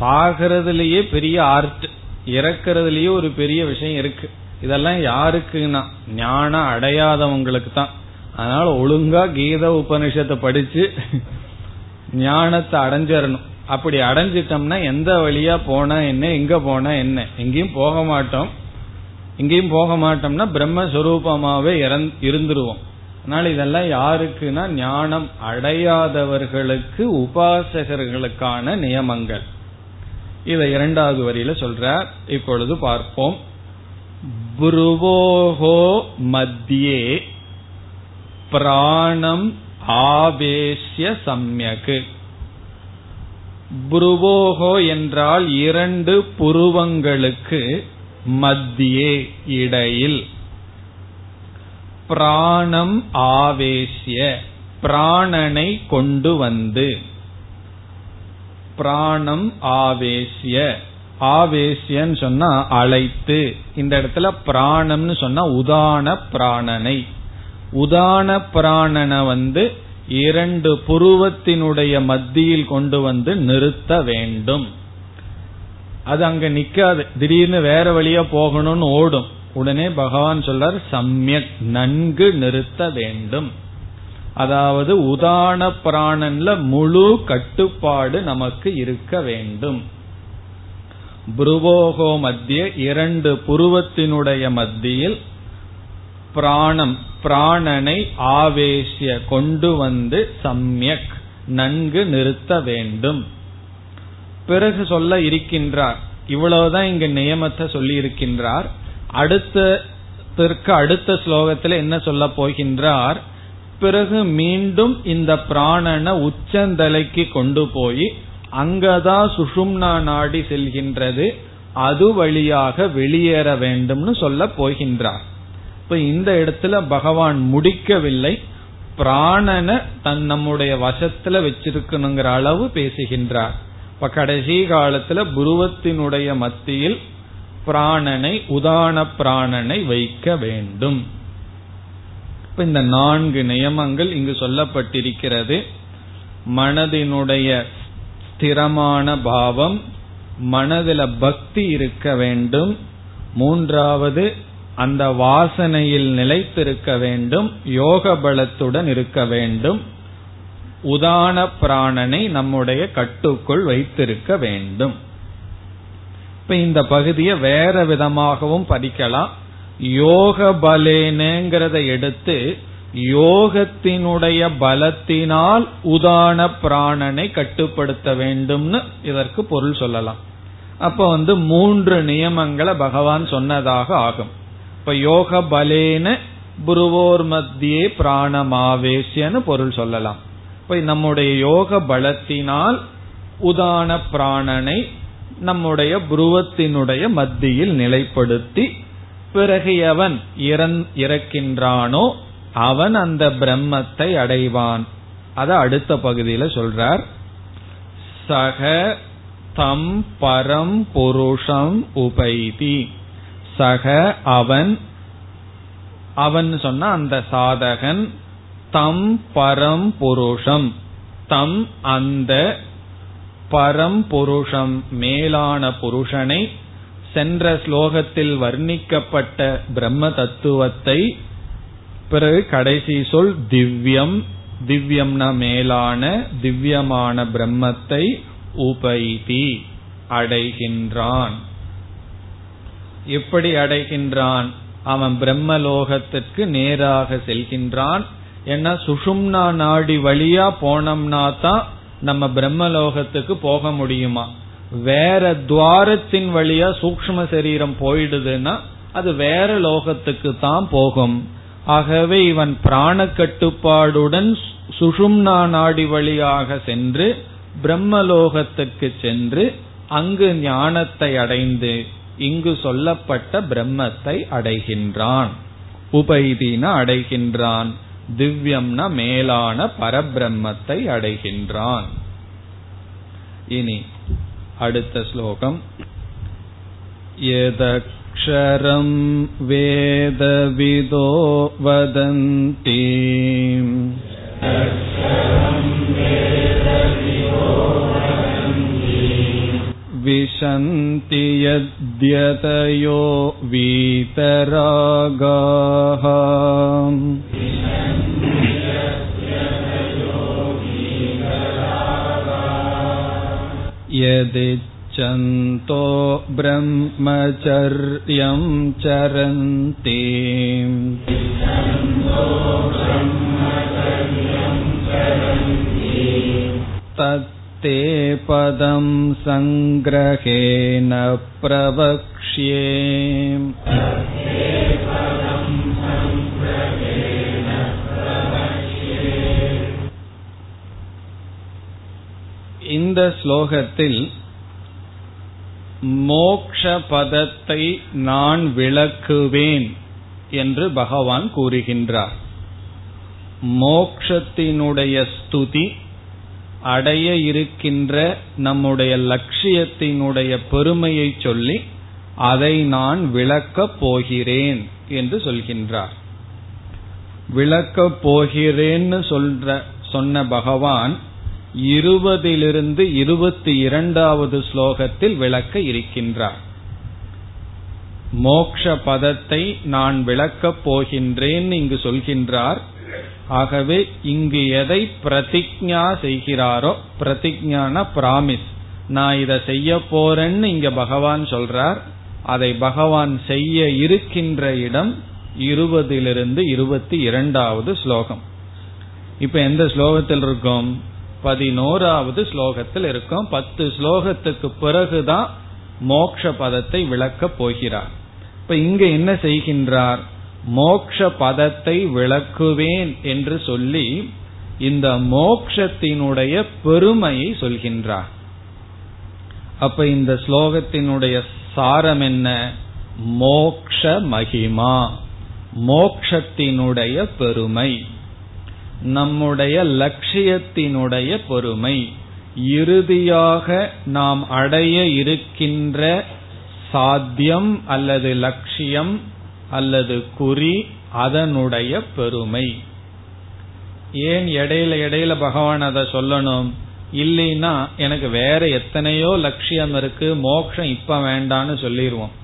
சாகிறதுலயே பெரிய ஆர்ட் இறக்குறதுலயே ஒரு பெரிய விஷயம் இருக்கு. இதெல்லாம் யாருக்குன்னா ஞானம் அடையாதவங்களுக்கு தான். அதனால ஒழுங்கா கீத உபனிஷத்தை படிச்சு ஞானத்தை அடைஞ்சிடணும் அப்படி அடைஞ்சிட்டோம்னா எந்த வழியா போனா என்ன எங்க போனா என்ன? எங்கேயும் போக மாட்டோம். எங்கேயும் போக மாட்டோம்னா பிரம்மஸ்வரூபமாவே இருந்துருவோம். அதனால இதெல்லாம் யாருக்குன்னா ஞானம் அடையாதவர்களுக்கு உபாசகர்களுக்கான நியமங்கள். இதை இரண்டாவது வரியில சொல்ற இப்பொழுது பார்ப்போம். புருவோகோ மத்தியே பிராணம் ஆவேசிய சம்யக்கு. புருவோகோ என்றால் இரண்டு புருவங்களுக்கு மத்தியே இடையில். பிராணம் ஆவேசிய பிராணனை கொண்டு வந்து. பிராணம் ஆவேசிய ஆவேசியன்னு சொன்னா அழைத்து இந்த இடத்துல பிராணம்னு சொன்னா உதான பிராணனை. உதான பிராணனை வந்து இரண்டு புருவத்தினுடைய மத்தியில் கொண்டு வந்து நிறுத்த வேண்டும். அது அங்க நிக்காது. திடீர்னு வேற வழியா போகணும்னு ஓடும். உடனே பகவான் சொல்றார் சமயக் நன்கு நிறுத்த வேண்டும். அதாவது உதான பிராணன்ல முழு கட்டுப்பாடு நமக்கு இருக்க வேண்டும். புருவோகோ மத்திய இரண்டு புருவத்தினுடைய மத்தியில் பிராணம் பிராணனை ஆவேசிய கொண்டு வந்து சம்யக் நன்கு நிறுத்த வேண்டும். பிறகு சொல்ல இருக்கின்றார். இவ்வளவுதான் இங்கு நியமத்தை சொல்லி இருக்கின்றார். அடுத்ததற்கு அடுத்த ஸ்லோகத்தில் என்ன சொல்ல போகின்றார்? பிறகு மீண்டும் இந்த பிராணனை உச்சந்தலைக்கு கொண்டு போய் அங்கதான் சுஷும்னா நாடி செல்கின்றது அது வழியாக வெளியேற வேண்டும்னு சொல்ல போகின்றார். இப்ப இந்த இடத்துல பகவான் முடிக்கவில்லை. பிராணனை தன் நம்முடைய வசத்துல வச்சிருக்கணுங்கிற அளவு பேசுகின்றார். இப்ப கடைசி காலத்துல புருவத்தினுடைய மத்தியில் பிராணனை உதான பிராணனை வைக்க வேண்டும். இப்ப இந்த நான்கு நியமங்கள் இங்கு சொல்லப்பட்டிருக்கிறது. மனதினுடைய ஸ்திரமான பாவம் மனதில பக்தி இருக்க வேண்டும். மூன்றாவது அந்த வாசனையில் நிலைத்திருக்க வேண்டும் யோக பலத்துடன் இருக்க வேண்டும் உதான பிராணனை நம்முடைய கட்டுக்குள் வைத்திருக்க வேண்டும். இப்ப இந்த பகுதியை வேற விதமாகவும் படிக்கலாம். யோக பலேனேங்கிறத எடுத்து யோகத்தினுடைய பலத்தினால் உதான பிராணனை கட்டுப்படுத்த வேண்டும்னு இதற்கு பொருள் சொல்லலாம். அப்ப வந்து மூன்று நியமங்களை பகவான் சொன்னதாக ஆகும். இப்ப யோக பலேன புருவோர் மத்தியே பிராணமாவேசியன்னு பொருள் சொல்லலாம். இப்ப நம்முடைய யோக பலத்தினால் உதான பிராணனை நம்முடைய புருவத்தினுடைய மத்தியில் நிலைப்படுத்தி பிறகு எவன் இறக்கின்றானோ அவன் அந்த பிரம்மத்தை அடைவான். அத அடுத்த பகுதியில சொல்றார். சக தம் பரம் புருஷம் உபைதி. சக அவன் அவன் சொன்ன அந்த சாதகன் தம் பரம் புருஷம் தம் அந்த பரம் புருஷம் மேலான புருஷனை சென்ற ஸ்லோகத்தில் வர்ணிக்கப்பட்ட பிரம்ம தத்துவத்தை பிறகு கடைசி சொல் திவ்யம் திவ்யம்ன மேலான திவ்யமான பிரம்மத்தை உபைதி அடைகின்றான். எப்படி அடைகின்றான்? அவன் பிரம்மலோகத்திற்கு நேராக செல்கின்றான். ஏன்னா சுஷும்னா நாடி வழியா போனோம்னா தான் நம்ம பிரம்மலோகத்துக்கு போக முடியுமா? வேற துவாரத்தின் வழியா சூக்ம சரீரம் போயிடுதுன்னா அது வேற லோகத்துக்கு தான் போகும். ஆகவே இவன் பிராண கட்டுப்பாடுடன் சுஷும்னா நாடி வழியாக சென்று பிரம்மலோகத்துக்கு சென்று அங்கு ஞானத்தை அடைந்து இங்கு சொல்லப்பட்ட பிரம்மத்தை அடைகின்றான் உபைதீன அடைகின்றான் திவ்யம்ன மேலான பரபிரம்மத்தை அடைகின்றான் இனி அடுத்த ஸ்லோகம் यदक्षरं वेदविदो वदन्ति विशन्ति यद्यतयो वीतरागाः यदिच्छन्तो ब्रह्मचर्यं चरन्ति तत्ते पदं सङ्ग्रहेण प्रवक्ष्ये இந்த ஸ்லோகத்தில் மோக்ஷ பதத்தை நான் விளக்குவேன் என்று பகவான் கூறுகின்றார் மோக்ஷத்தினுடைய ஸ்துதி அடைய இருக்கின்ற நம்முடைய லட்சியத்தினுடைய பெருமையை சொல்லி அதை நான் விளக்கப் போகிறேன் என்று சொல்கின்றார். விளக்கப் போகிறேன்னு சொல்ற சொன்ன பகவான் இருபதிலிருந்து இருபத்தி இரண்டாவது ஸ்லோகத்தில் விளக்க இருக்கின்றார். மோக்ஷ பதத்தை நான் விளக்கப் போகின்றேன் இங்கு சொல்கின்றார். ஆகவே இங்கு எதை பிரதிஜா செய்கிறாரோ பிரதிஜான பிராமிஸ். நான் இதை செய்ய போறேன்னு இங்க பகவான் சொல்றார். அதை பகவான் செய்ய இருக்கின்ற இடம் இருபதிலிருந்து இருபத்தி இரண்டாவது ஸ்லோகம். இப்ப எந்த ஸ்லோகத்தில் இருக்கும்? பதினோராவது ஸ்லோகத்தில் இருக்கும். பத்து ஸ்லோகத்துக்கு பிறகுதான் மோக்ஷ பதத்தை விளக்கப் போகிறார். இப்ப இங்க என்ன செய்கின்றார்? மோக்ஷ பதத்தை விளக்குவேன் என்று சொல்லி இந்த மோக்ஷத்தினுடைய பெருமையை சொல்கின்றார். அப்ப இந்த ஸ்லோகத்தினுடைய சாரம் என்ன? மோக்ஷ மகிமா. மோக்ஷத்தினுடைய பெருமை. நம்முடைய லட்சியத்தினுடைய பொறுமை இறுதியாக நாம் அடைய இருக்கின்ற சாத்தியம் அல்லது லட்சியம் அல்லது குறி அதனுடைய பெருமை. ஏன் இடையில இடையில பகவான் அதை சொல்லணும்? இல்லைன்னா எனக்கு வேற எத்தனையோ லட்சியம் இருக்கு மோக்ஷம் இப்ப வேண்டான்னு சொல்லிடுவோம்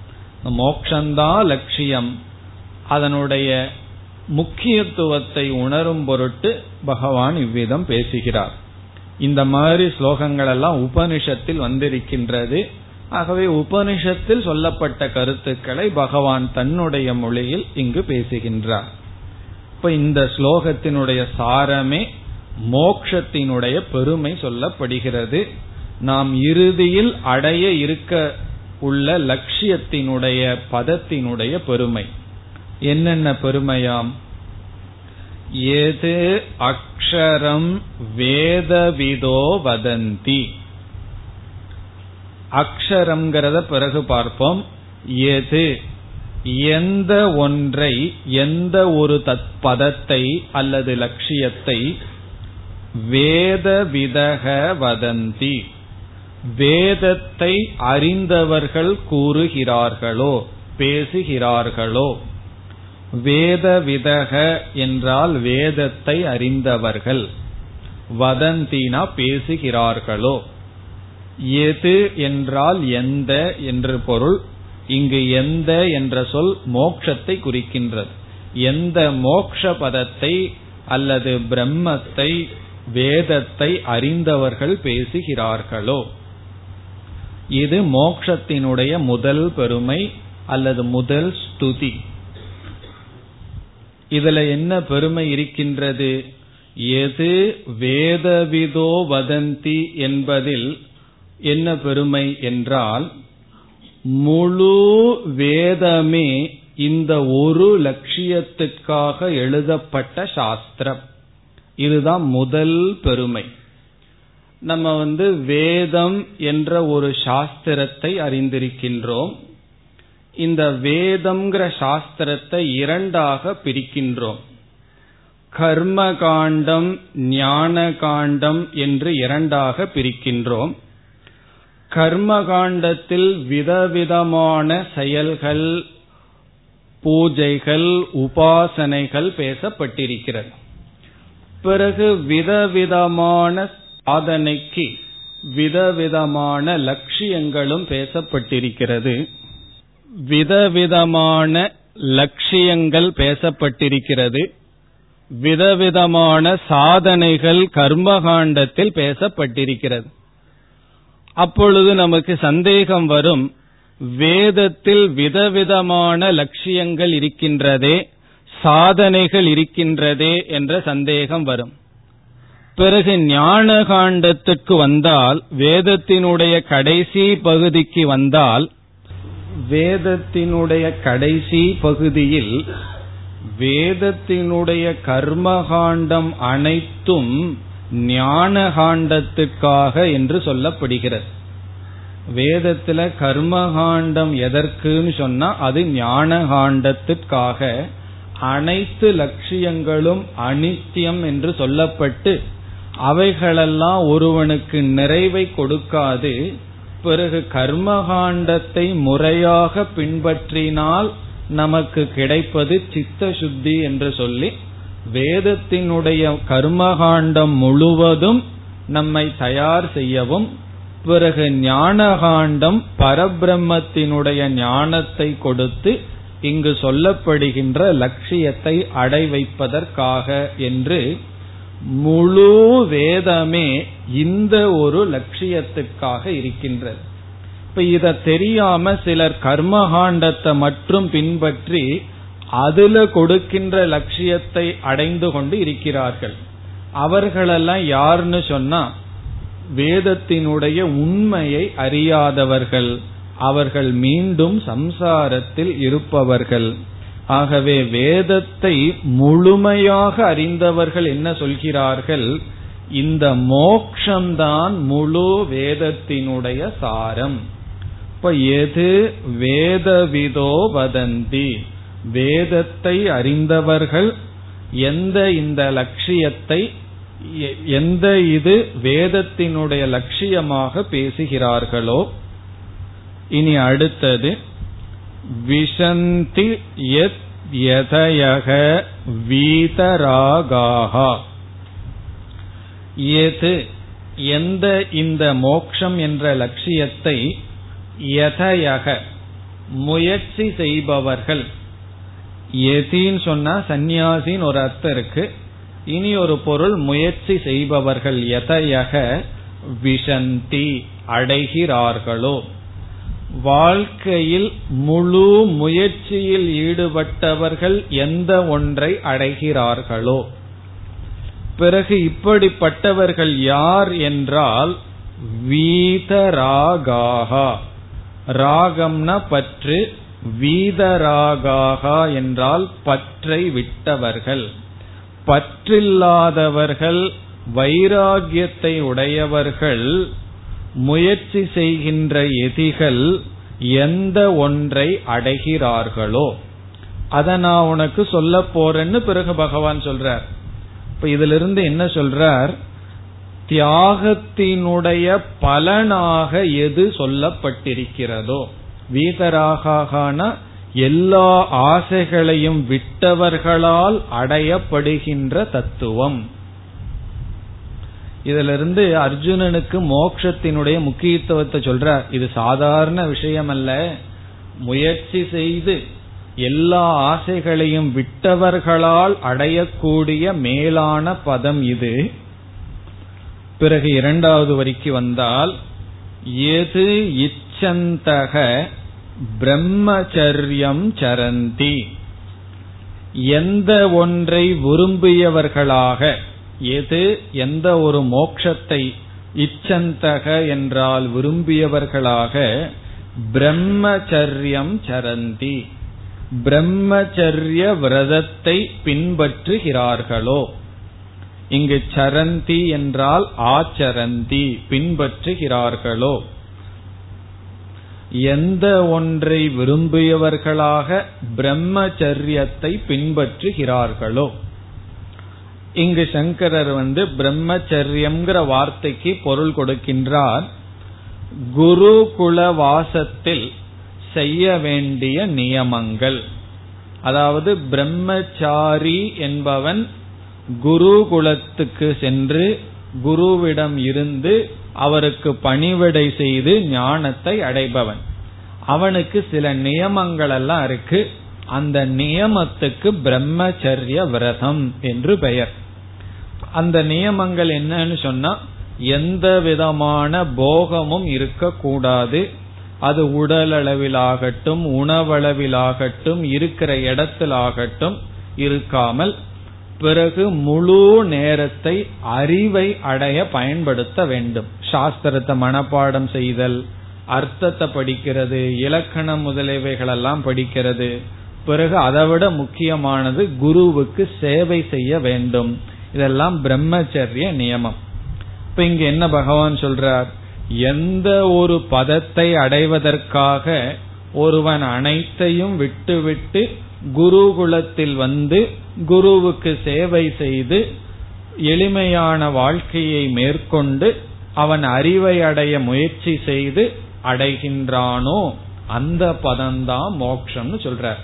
மோக்ஷந்தான் லட்சியம் அதனுடைய முக்கியத்துவத்தை உணரும் பொருட்டு பகவான் இவ்விதம் பேசுகிறார். இந்த மாதிரி ஸ்லோகங்கள் எல்லாம் உபனிஷத்தில் வந்திருக்கின்றது. ஆகவே உபனிஷத்தில் சொல்லப்பட்ட கருத்துக்களை பகவான் தன்னுடைய மொழியில் இங்கு பேசுகின்றார். இப்ப இந்த ஸ்லோகத்தினுடைய சாரமே மோக்ஷத்தினுடைய பெருமை சொல்லப்படுகிறது. நாம் இறுதியில் அடைய இருக்க உள்ள லட்சியத்தினுடைய பதத்தினுடைய பெருமை. என்னென்ன பெருமையாம்? எது அக்ஷரம் வேதவிதோ வதந்தி. அக்ஷரம்ங்கிறத பிறகு பார்ப்போம். எது? எந்த ஒன்றை எந்த ஒரு தத் பதத்தை அல்லது லட்சியத்தை வேத விதக வதந்தி வேதத்தை அறிந்தவர்கள் கூறுகிறார்களோ பேசுகிறார்களோ வேத விதக என்றால் வேதத்தை அறிந்தவர்கள் வதந்தினா பேசுகிறார்களோ எது என்றால் எந்த என்று பொருள் இங்கு எந்த என்ற சொல் மோக்ஷத்தை குறிக்கின்றது. எந்த மோக்ஷ பதத்தை அல்லது பிரம்மத்தை வேதத்தை அறிந்தவர்கள் பேசுகிறார்களோ இது மோக்ஷத்தினுடைய முதல் பெருமை அல்லது முதல் ஸ்துதி. இதுல என்ன பெருமை இருக்கின்றது? எது வேதவிதோ வதந்தி என்பதில் என்ன பெருமை என்றால் முழு வேதமே இந்த ஒரு லட்சியத்துக்காக எழுதப்பட்ட சாஸ்திரம். இதுதான் முதல் பெருமை. நம்ம வந்து வேதம் என்ற ஒரு சாஸ்திரத்தை அறிந்திருக்கின்றோம். இந்த வேதம்ங்கிற சாஸ்திரத்தை இரண்டாக பிரிக்கின்றோம். கர்ம காண்டம் ஞான காண்டம் என்று இரண்டாக பிரிக்கின்றோம். கர்ம காண்டத்தில் விதவிதமான செயல்கள் பூஜைகள் உபாசனைகள் பேசப்பட்டிருக்கிறது. பிறகு விதவிதமான சாதனைக்கு விதவிதமான லட்சியங்களும் பேசப்பட்டிருக்கிறது. விதவிதமான லட்சியங்கள் பேசப்பட்டிருக்கிறது. விதவிதமான சாதனைகள் கர்மகாண்டத்தில் பேசப்பட்டிருக்கிறது. அப்பொழுது நமக்கு சந்தேகம் வரும் வேதத்தில் விதவிதமான லட்சியங்கள் இருக்கின்றதே சாதனைகள் இருக்கின்றதே என்ற சந்தேகம் வரும். பிறகு ஞான காண்டத்துக்கு வந்தால் வேதத்தினுடைய கடைசி பகுதிக்கு வந்தால் வேதத்தினுடைய கடைசி பகுதியில் வேதத்தினுடைய கர்மகாண்டம் அனைத்தும் ஞானகாண்டத்துக்காக என்று சொல்லப்படுகிறது. வேதத்துல கர்மகாண்டம் எதற்குன்னு சொன்னா அது ஞானகாண்டத்துக்காக அனைத்து லட்சியங்களும் அனித்தியம் என்று சொல்லப்பட்டு அவைகளெல்லாம் ஒருவனுக்கு நிறைவை கொடுக்காது. பிறகு கர்மகாண்டத்தை முறையாக பின்பற்றினால் நமக்கு கிடைப்பது சித்த சுத்தி என்று சொல்லி வேதத்தினுடைய கர்மகாண்டம் முழுவதும் நம்மை தயார் செய்யவும் பிறகு ஞானகாண்டம் பரபிரம்மத்தினுடைய ஞானத்தை கொடுத்து இங்கு சொல்லப்படுகின்ற லட்சியத்தை அடை வைப்பதற்காக என்று முழு வேதமே இந்த ஒரு லட்சியத்துக்காக இருக்கின்றது. இப்ப இத தெரியாம சிலர் கர்மகாண்டத்தை மட்டும் பின்பற்றி அதுல கொடுக்கின்ற லட்சியத்தை அடைந்து கொண்டு இருக்கிறார்கள். அவர்களெல்லாம் யாருன்னு சொன்னா வேதத்தினுடைய உண்மையை அறியாதவர்கள். அவர்கள் மீண்டும் சம்சாரத்தில் இருப்பவர்கள். ஆகவே வேதத்தை முழுமையாக அறிந்தவர்கள் என்ன சொல்கிறார்கள்? இந்த மோக்ஷம்தான் முழு வேதத்தினுடைய சாரம். இப்ப எது வேதவிதோ வதந்தி? வேதத்தை அறிந்தவர்கள் எந்த இந்த லட்சியத்தை எந்த இது வேதத்தினுடைய லட்சியமாக பேசுகிறார்களோ இனி அடுத்தது விஷந்தி யத் யதயக வீதராகாகா எது எந்த இந்த மோக்ஷம் என்ற லட்சியத்தை யதயக முயற்சி செய்பவர்கள் எதின்னு சொன்னா சந்நியாசின்னு ஒரு அர்த்தம் இருக்கு. இனி ஒரு பொருள் முயற்சி செய்பவர்கள் எதையக விஷந்தி அடைகிறார்களோ. வாழ்க்கையில் முழு முயற்சியில் ஈடுபட்டவர்கள் எந்த ஒன்றை அடைகிறார்களோ. பிறகு இப்படிப்பட்டவர்கள் யார் என்றால் வீத ராகாகா ராகம்னா பற்று வீதராகாகா என்றால் பற்றை விட்டவர்கள். பற்றில்லாதவர்கள் வைராகியத்தை உடையவர்கள் முயற்சி செய்கின்ற எதிகள் எந்த ஒன்றை அடைகிறார்களோ. அதை நான் உனக்கு சொல்ல போறேன்னு பிறகு பகவான் சொல்றார். இப்ப இதுல இருந்து என்ன சொல்றார்? தியாகத்தினுடைய பலனாக எது சொல்லப்பட்டிருக்கிறதோ. வீதராகாகனா எல்லா ஆசைகளையும் விட்டவர்களால் அடையப்படுகின்ற தத்துவம். இதிலிருந்து அர்ஜுனனுக்கு மோக்ஷத்தினுடைய முக்கியத்துவத்தை சொல்ற இது சாதாரண விஷயம் அல்ல முயற்சி செய்து எல்லா ஆசைகளையும் விட்டவர்களால் அடையக்கூடிய மேலான பதம் இது. பிறகு இரண்டாவது வரிக்கு வந்தால் எது இச்சந்தக பிரம்மச்சரியம் சரந்தி. எந்த ஒன்றை விரும்பியவர்களாக எது எந்த ஒரு மோக்ஷத்தை இச்சந்தக என்றால் விரும்பியவர்களாக பிரம்மச்சரியம் சரந்தி. பிரம்மச்சரிய விரதத்தை பின்பற்றுகிறார்களோ? இங்கு சரந்தி என்றால் ஆச்சரந்தி பின்பற்றுகிறார்களோ? எந்த ஒன்றை விரும்பியவர்களாக பிரம்மச்சரியத்தை பின்பற்றுகிறார்களோ. இங்கு சங்கரர் வந்து பிரம்மச்சரியம்ங்கிற வார்த்தைக்கு பொருள் கொடுக்கின்றார். குருகுல வாசத்தில் செய்ய வேண்டிய நியமங்கள். அதாவது பிரம்மச்சாரி என்பவன் குருகுலத்துக்கு சென்று குருவிடம் இருந்து அவருக்கு பணிவிடை செய்து ஞானத்தை அடைபவன். அவனுக்கு சில நியமங்கள் எல்லாம் இருக்கு. அந்த நியமத்துக்கு பிரம்மச்சரிய விரதம் என்று பெயர். அந்த நியமங்கள் என்னன்னு சொன்னா எந்த விதமான போகமும் இருக்கக்கூடாது. அது உடல் அளவிலாகட்டும் உணவளவிலாகட்டும் இருக்கிற இடத்திலாகட்டும் இருக்காமல் பிறகு முழு நேரத்தை அறிவை அடைய பயன்படுத்த வேண்டும். சாஸ்திரத்தை மனப்பாடம் செய்தல் அர்த்தத்தை படிக்கிறது இலக்கணம் முதலியவைகளெல்லாம் படிக்கிறது. பிறகு அதை விட முக்கியமானது குருவுக்கு சேவை செய்ய வேண்டும். இதெல்லாம் பிரம்மச்சரிய நியமம். இப்ப இங்க என்ன பகவான் சொல்றார்? எந்த ஒரு பதத்தை அடைவதற்காக ஒருவன் அனைத்தையும் விட்டுவிட்டு குருகுலத்தில் வந்து குருவுக்கு சேவை செய்து எளிமையான வாழ்க்கையை மேற்கொண்டு அவன் அறிவை அடைய முயற்சி செய்து அடைகின்றானோ அந்த பதம்தான் மோக்ஷம்னு சொல்ற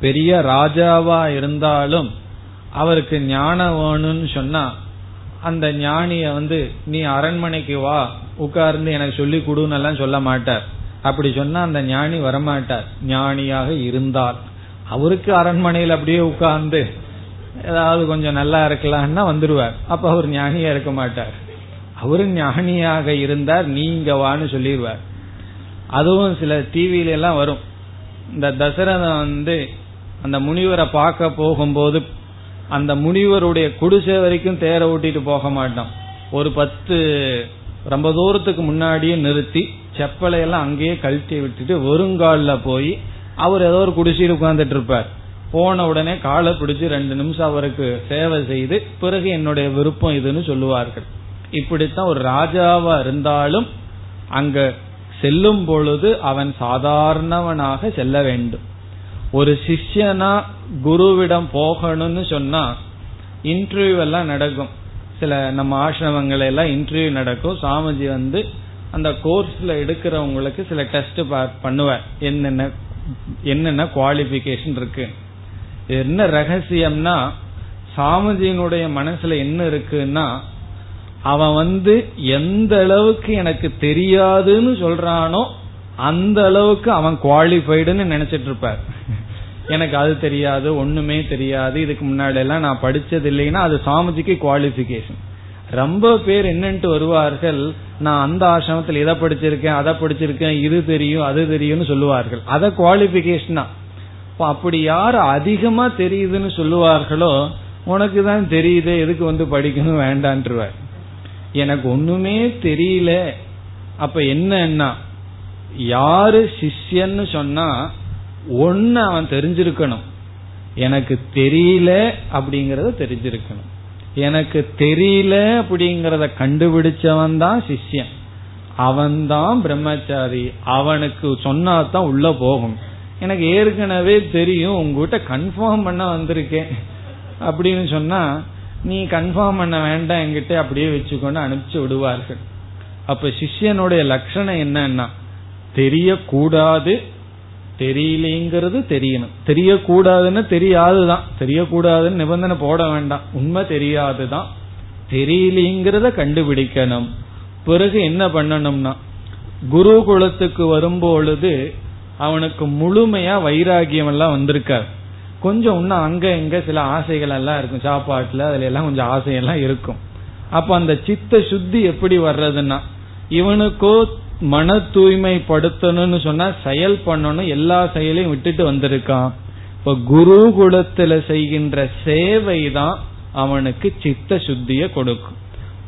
பெரிய ராஜாவா இருந்தாலும் அவருக்கு ஞானம் வேணும்னு சொன்னா அந்த ஞானிய வந்து நீ அரண்மனைக்கு வா உட்கார்ந்து எனக்கு சொல்லி கொடுன்னு எல்லாம் சொல்ல மாட்டார். அப்படி சொன்னா அந்த ஞானி வரமாட்டார். ஞானியாக இருந்தால் அவருக்கு அரண்மனையில் அப்படியே உட்கார்ந்து ஏதாவது கொஞ்சம் நல்லா இருக்கலாம்னா வந்துருவார். அப்ப அவர் ஞானியா இருக்க மாட்டார். அவரு ஞானியாக இருந்தார் நீங்க வான்னு சொல்லிடுவார் அதுவும் சில டிவியில எல்லாம் வரும். இந்த தசரதன் வந்து அந்த முனிவரை பார்க்க போகும்போது அந்த முனிவருடைய குடிசை வரைக்கும் தேர ஓட்டிட்டு போக மாட்டான். ஒரு பத்து ரொம்ப தூரத்துக்கு முன்னாடியே நிறுத்தி செப்பலையெல்லாம் அங்கேயே கழட்டி விட்டுட்டு வெறுங்காலில் போய் அவர் ஏதோ ஒரு குடிசையில் உட்கார்ந்துட்டு இருப்பார். போன உடனே காலை பிடிச்சு ரெண்டு நிமிஷம் அவருக்கு சேவை செய்து பிறகு என்னுடைய விருப்பம் இதுன்னு சொல்லுவார்கள். இப்படித்தான் ஒரு ராஜாவா இருந்தாலும் அங்க செல்லும் பொழுது அவன் சாதாரணவனாக செல்ல வேண்டும். ஒரு சிஷ்யனா குருவிடம் போகணும்னு சொன்னா இன்டர்வியூ எல்லாம் நடக்கும். சில நம்ம ஆசிரமங்கள் எல்லாம் இன்டர்வியூ நடக்கும். சாமிஜி வந்து அந்த கோர்ஸ்ல எடுக்கிறவங்களுக்கு சில டெஸ்ட் பண்ணுவேன் என்னென்ன என்னென்ன குவாலிபிகேஷன் இருக்கு? என்ன ரகசியம்னா சாமிஜியினுடைய மனசுல என்ன இருக்குன்னா அவன் வந்து எந்த அளவுக்கு எனக்கு தெரியாதுன்னு சொல்றானோ அந்த அளவுக்கு அவன் குவாலிஃபைடுன்னு நினைச்சிட்டு இருப்பார். எனக்கு அது தெரியாது ஒண்ணுமே தெரியாது இதுக்கு முன்னாடி எல்லாம் நான் படிச்சது இல்லைன்னா அது சாமிஜிக்கு குவாலிபிகேஷன் ரொம்ப பேர் என்னன்ட்டு வருவார்கள் நான் அந்த ஆசிரமத்தில் இதை படிச்சிருக்கேன் அதை படிச்சிருக்கேன் இது தெரியும் அது தெரியும்னு சொல்லுவார்கள். அத குவாலிபிகேஷனா அப்படி யார் அதிகமா தெரியுதுன்னு சொல்லுவார்களோ உனக்கு தான் தெரியுது எதுக்கு வந்து படிக்கணும் வேண்டான்ட்டுருவார் எனக்கு ஒண்ணுமே தெரியல. அப்ப என்னன்னா யாரு சிஷ்யன்னு சொன்னா ஒன்னு அவன் தெரிஞ்சிருக்கணும். எனக்கு தெரியல அப்படிங்கறத தெரிஞ்சிருக்கணும். எனக்கு தெரியல அப்படிங்கறத கண்டுபிடிச்சவன் தான் சிஷ்யன். அவன்தான் பிரம்மச்சாரி. அவனுக்கு சொன்னாதான் உள்ள போகும். எனக்கு ஏற்கனவே தெரியும் உங்ககிட்ட கன்ஃபார்ம் பண்ண வந்திருக்கேன். அப்படின்னு சொன்னா நீ கன்ஃபார்ம் பண்ண வேண்டாம் என்கிட்ட அப்படியே வச்சுக்கொண்டு அனுப்பிச்சு விடுவார்கள். அப்ப சிஷ்யனுடைய லட்சணம் என்னன்னா தெரியக்கூடாது தெரியலேங்கிறது தெரியணும். தெரியக்கூடாதுன்னு தெரியாதுதான். தெரியக்கூடாதுன்னு நிபந்தனை போட வேண்டாம். உண்மை தெரியாதுதான். தெரியலேங்கிறத கண்டுபிடிக்கணும். பிறகு என்ன பண்ணணும்னா குருகுலத்துக்கு வரும்பொழுது அவனுக்கு முழுமையா வைராகியம் எல்லாம் வந்திருக்காரு. கொஞ்சம் இன்னும் அங்க இங்க சில ஆசைகள் எல்லாம் இருக்கும். சாப்பாட்டுல அதுல எல்லாம் கொஞ்சம் ஆசையெல்லாம் இருக்கும். அப்ப அந்த சித்த சுத்தி எப்படி வர்றதுன்னா இவனுக்கோ மன தூய்மைப்படுத்தணும்னு சொன்னா செயல் பண்ணணும் எல்லா செயலையும் விட்டுட்டு வந்திருக்கான். இப்ப குருகுலத்துல செய்கின்ற சேவை தான் அவனுக்கு சித்த சுத்திய கொடுக்கும்.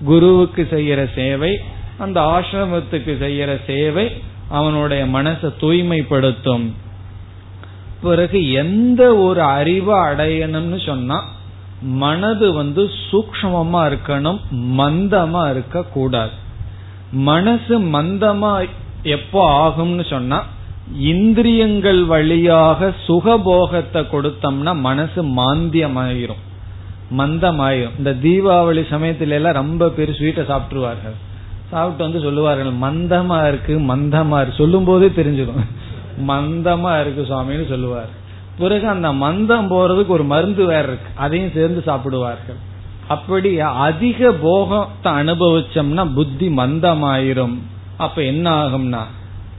குருவுக்கு செய்யற சேவை அந்த ஆசிரமத்துக்கு செய்யற சேவை அவனுடைய மனசை தூய்மைப்படுத்தும். பிறகு எந்த ஒரு அறிவை அடையணும்னு சொன்னா மனது வந்து சூக்மமா இருக்கணும் மந்தமா இருக்க கூடாது மனசு மந்தமா எப்போ ஆகும்னு சொன்னா இந்திரியங்கள் வழியாக சுகபோகத்தை கொடுத்தோம்னா மனசு மாந்தியமாயிரும். மந்தமாயிரும். இந்த தீபாவளி சமயத்துல எல்லாம் ரொம்ப பேர் ஸ்வீட்டை சாப்பிட்டுருவார்கள். சாப்பிட்டு வந்து சொல்லுவார்கள் மந்தமா இருக்கு மந்தமா இருக்கு. சொல்லும் போதே தெரிஞ்சிடும். மந்தமா இருக்கு சுவாமின்னு சொல்லுவார். பிறகு அந்த மந்தம் போறதுக்கு ஒரு மருந்து வேற இருக்கு. அதையும் சேர்ந்து சாப்பிடுவார்கள். அப்படி அதிக போகத்தை அனுபவிச்சோம்னா புத்தி மந்தமாயிரும். அப்ப என்ன ஆகும்னா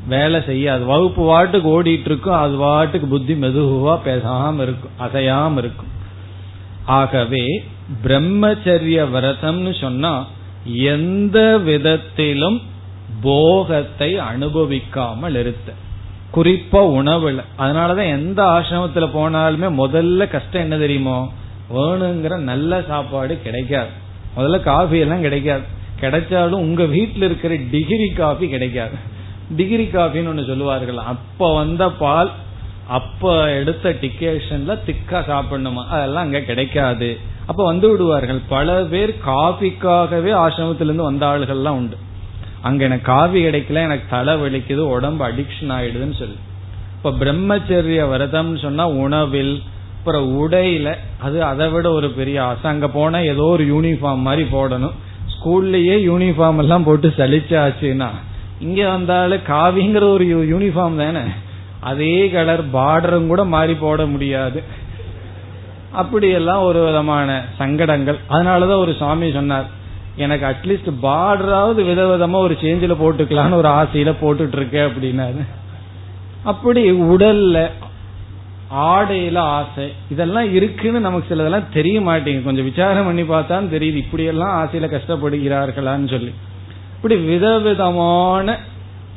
வேலை செய்யாது. வகுப்பு வாட்டுக்கு ஓடிட்டு இருக்கும் அது வாட்டுக்கு புத்தி மெதுவா பேசாம இருக்கும் அசையாம இருக்கும். ஆகவே பிரம்மச்சரிய விரதம்னு சொன்னா எந்த விதத்திலும் போகத்தை அனுபவிக்காமல் இருத்த. குறிப்பா உணவுல. அதனாலதான் எந்த ஆசிரமத்துல போனாலுமே முதல்ல கஷ்டம் என்ன தெரியுமோ? வேணுங்கிற நல்ல சாப்பாடு கிடைக்காது. முதல்ல காஃபி எல்லாம் கிடைக்காது. கிடைச்சாலும் உங்க வீட்டில் இருக்கிற டிகிரி காஃபி கிடைக்காது. டிகிரி காஃபின்னு ஒண்ணு சொல்லுவார்கள். அப்ப வந்த பால் அப்ப எடுத்த டிக்கேஷன்ல திக்கா சாப்பிடணுமா? அதெல்லாம் அங்க கிடைக்காது. அப்ப வந்து விடுவார்கள். பல பேர் காஃபிக்காகவே ஆசிரமத்திலிருந்து வந்த ஆளுகள்லாம் உண்டு. அங்க எனக்கு காஃபி கிடைக்கல எனக்கு தலை வலிக்குது உடம்பு அடிக்ஷன் ஆயிடுதுன்னு சொல்லி. இப்ப பிரம்மச்சரிய விரதம்னு சொன்னா உணவில் அப்புறம் உடையில அது அதை விட ஒரு பெரிய ஆசை. அங்க போனா ஏதோ ஒரு யூனிஃபார்ம் மாதிரி போடணும். ஸ்கூல்லயே யூனிஃபார்ம் எல்லாம் போட்டு சலிச்சாச்சுன்னா இங்க வந்தாலும் காவிங்கிற ஒரு யூனிஃபார்ம் தானே. அதே கலர் பார்டரும் கூட மாறி போட முடியாது. அப்படியெல்லாம் ஒரு விதமான சங்கடங்கள். அதனாலதான் ஒரு சுவாமி சொன்னார் எனக்கு அட்லீஸ்ட் பார்டராவது விதவிதமா ஒரு சேஞ்சில போட்டுக்கலாம்னு ஒரு ஆசையில போட்டுட்டு இருக்கேன் அப்படின்னாரு. அப்படி உடல்ல ஆடையில ஆசை. இதெல்லாம் இருக்குன்னு நமக்கு சிலதெல்லாம் தெரிய மாட்டேங்குது. கொஞ்சம் விசாரம் பண்ணி பார்த்தா தெரியுது. இப்படி எல்லாம் ஆசையில கஷ்டப்படுகிறார்களான்னு சொல்லி. இப்படி விதவிதமான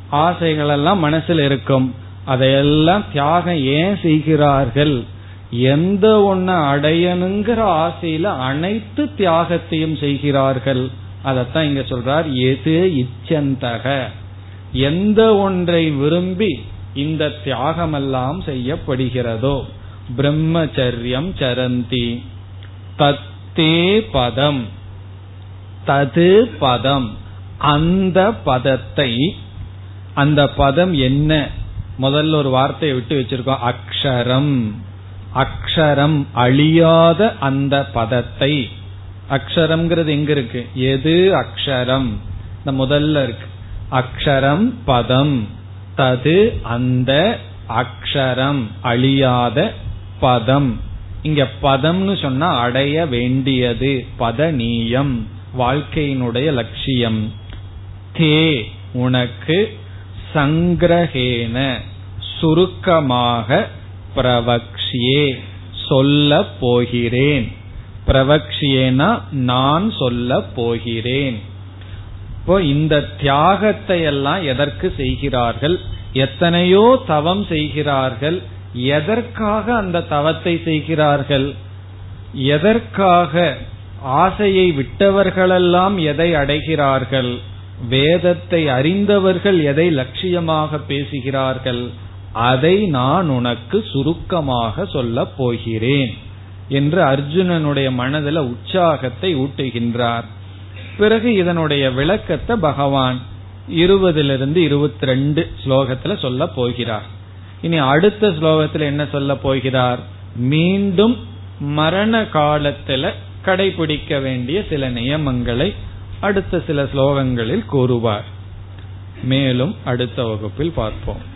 ஆசைகள் எல்லாம் மனசுல இருக்கும். அதையெல்லாம் தியாகம் ஏன் செய்கிறார்கள்? எந்த ஒன்ன அடையணுங்கிற ஆசையில அனைத்து தியாகத்தையும் செய்கிறார்கள். அதத்தான் இங்க சொல்றார் எது இச்சந்தக? எந்த ஒன்றை விரும்பி இந்த தியாகமெல்லாம் செய்யப்படுகிறதோ? பிரம்மச்சரியம் சரந்தி. தத்தே பதம். தது பதம். அந்த பதத்தை அந்த பதம் என்ன? முதல்ல ஒரு வார்த்தையை விட்டு வச்சிருக்கோம். அக்ஷரம். அக்ஷரம் அழியாத அந்த பதத்தை. அக்ஷரம்ங்கிறது எங்க இருக்கு? எது அக்ஷரம்? இந்த முதல்ல இருக்கு. அக்ஷரம் பதம். தது அந்த அக்ஷரம் அழியாத பதம். இங்க பதம்னு சொன்னா அடைய வேண்டியது பதநீயம் வாழ்க்கையினுடைய லட்சியம். தே உனக்கு சங்கிரகேன சுருக்கமாக பிரவக்ஷியே சொல்ல போகிறேன். பிரவக்ஷியேனா நான் சொல்ல போகிறேன். இப்போ இந்த தியாகத்தை எல்லாம் எதற்கு செய்கிறார்கள்? எத்தனையோ தவம் செய்கிறார்கள். எதற்காக அந்த தவத்தை செய்கிறார்கள்? எதற்காக ஆசையை விட்டவர்களெல்லாம் எதை அடைகிறார்கள்? வேதத்தை அறிந்தவர்கள் எதை லட்சியமாக பேசுகிறார்கள்? அதை நான் உனக்கு சுருக்கமாக சொல்ல போகிறேன் என்று அர்ஜுனனுடைய மனதில் உற்சாகத்தை ஊட்டுகின்றார். பிறகு இதனுடைய விளக்கத்தை பகவான் இருபதிலிருந்து இருபத்தி ரெண்டு ஸ்லோகத்துல சொல்ல போகிறார். இனி அடுத்த ஸ்லோகத்தில் என்ன சொல்ல போகிறார்? மீண்டும் மரண காலத்துல கடைபிடிக்க வேண்டிய சில நியமங்களை அடுத்த சில ஸ்லோகங்களில் கூறுவார். மேலும் அடுத்த வகுப்பில் பார்ப்போம்.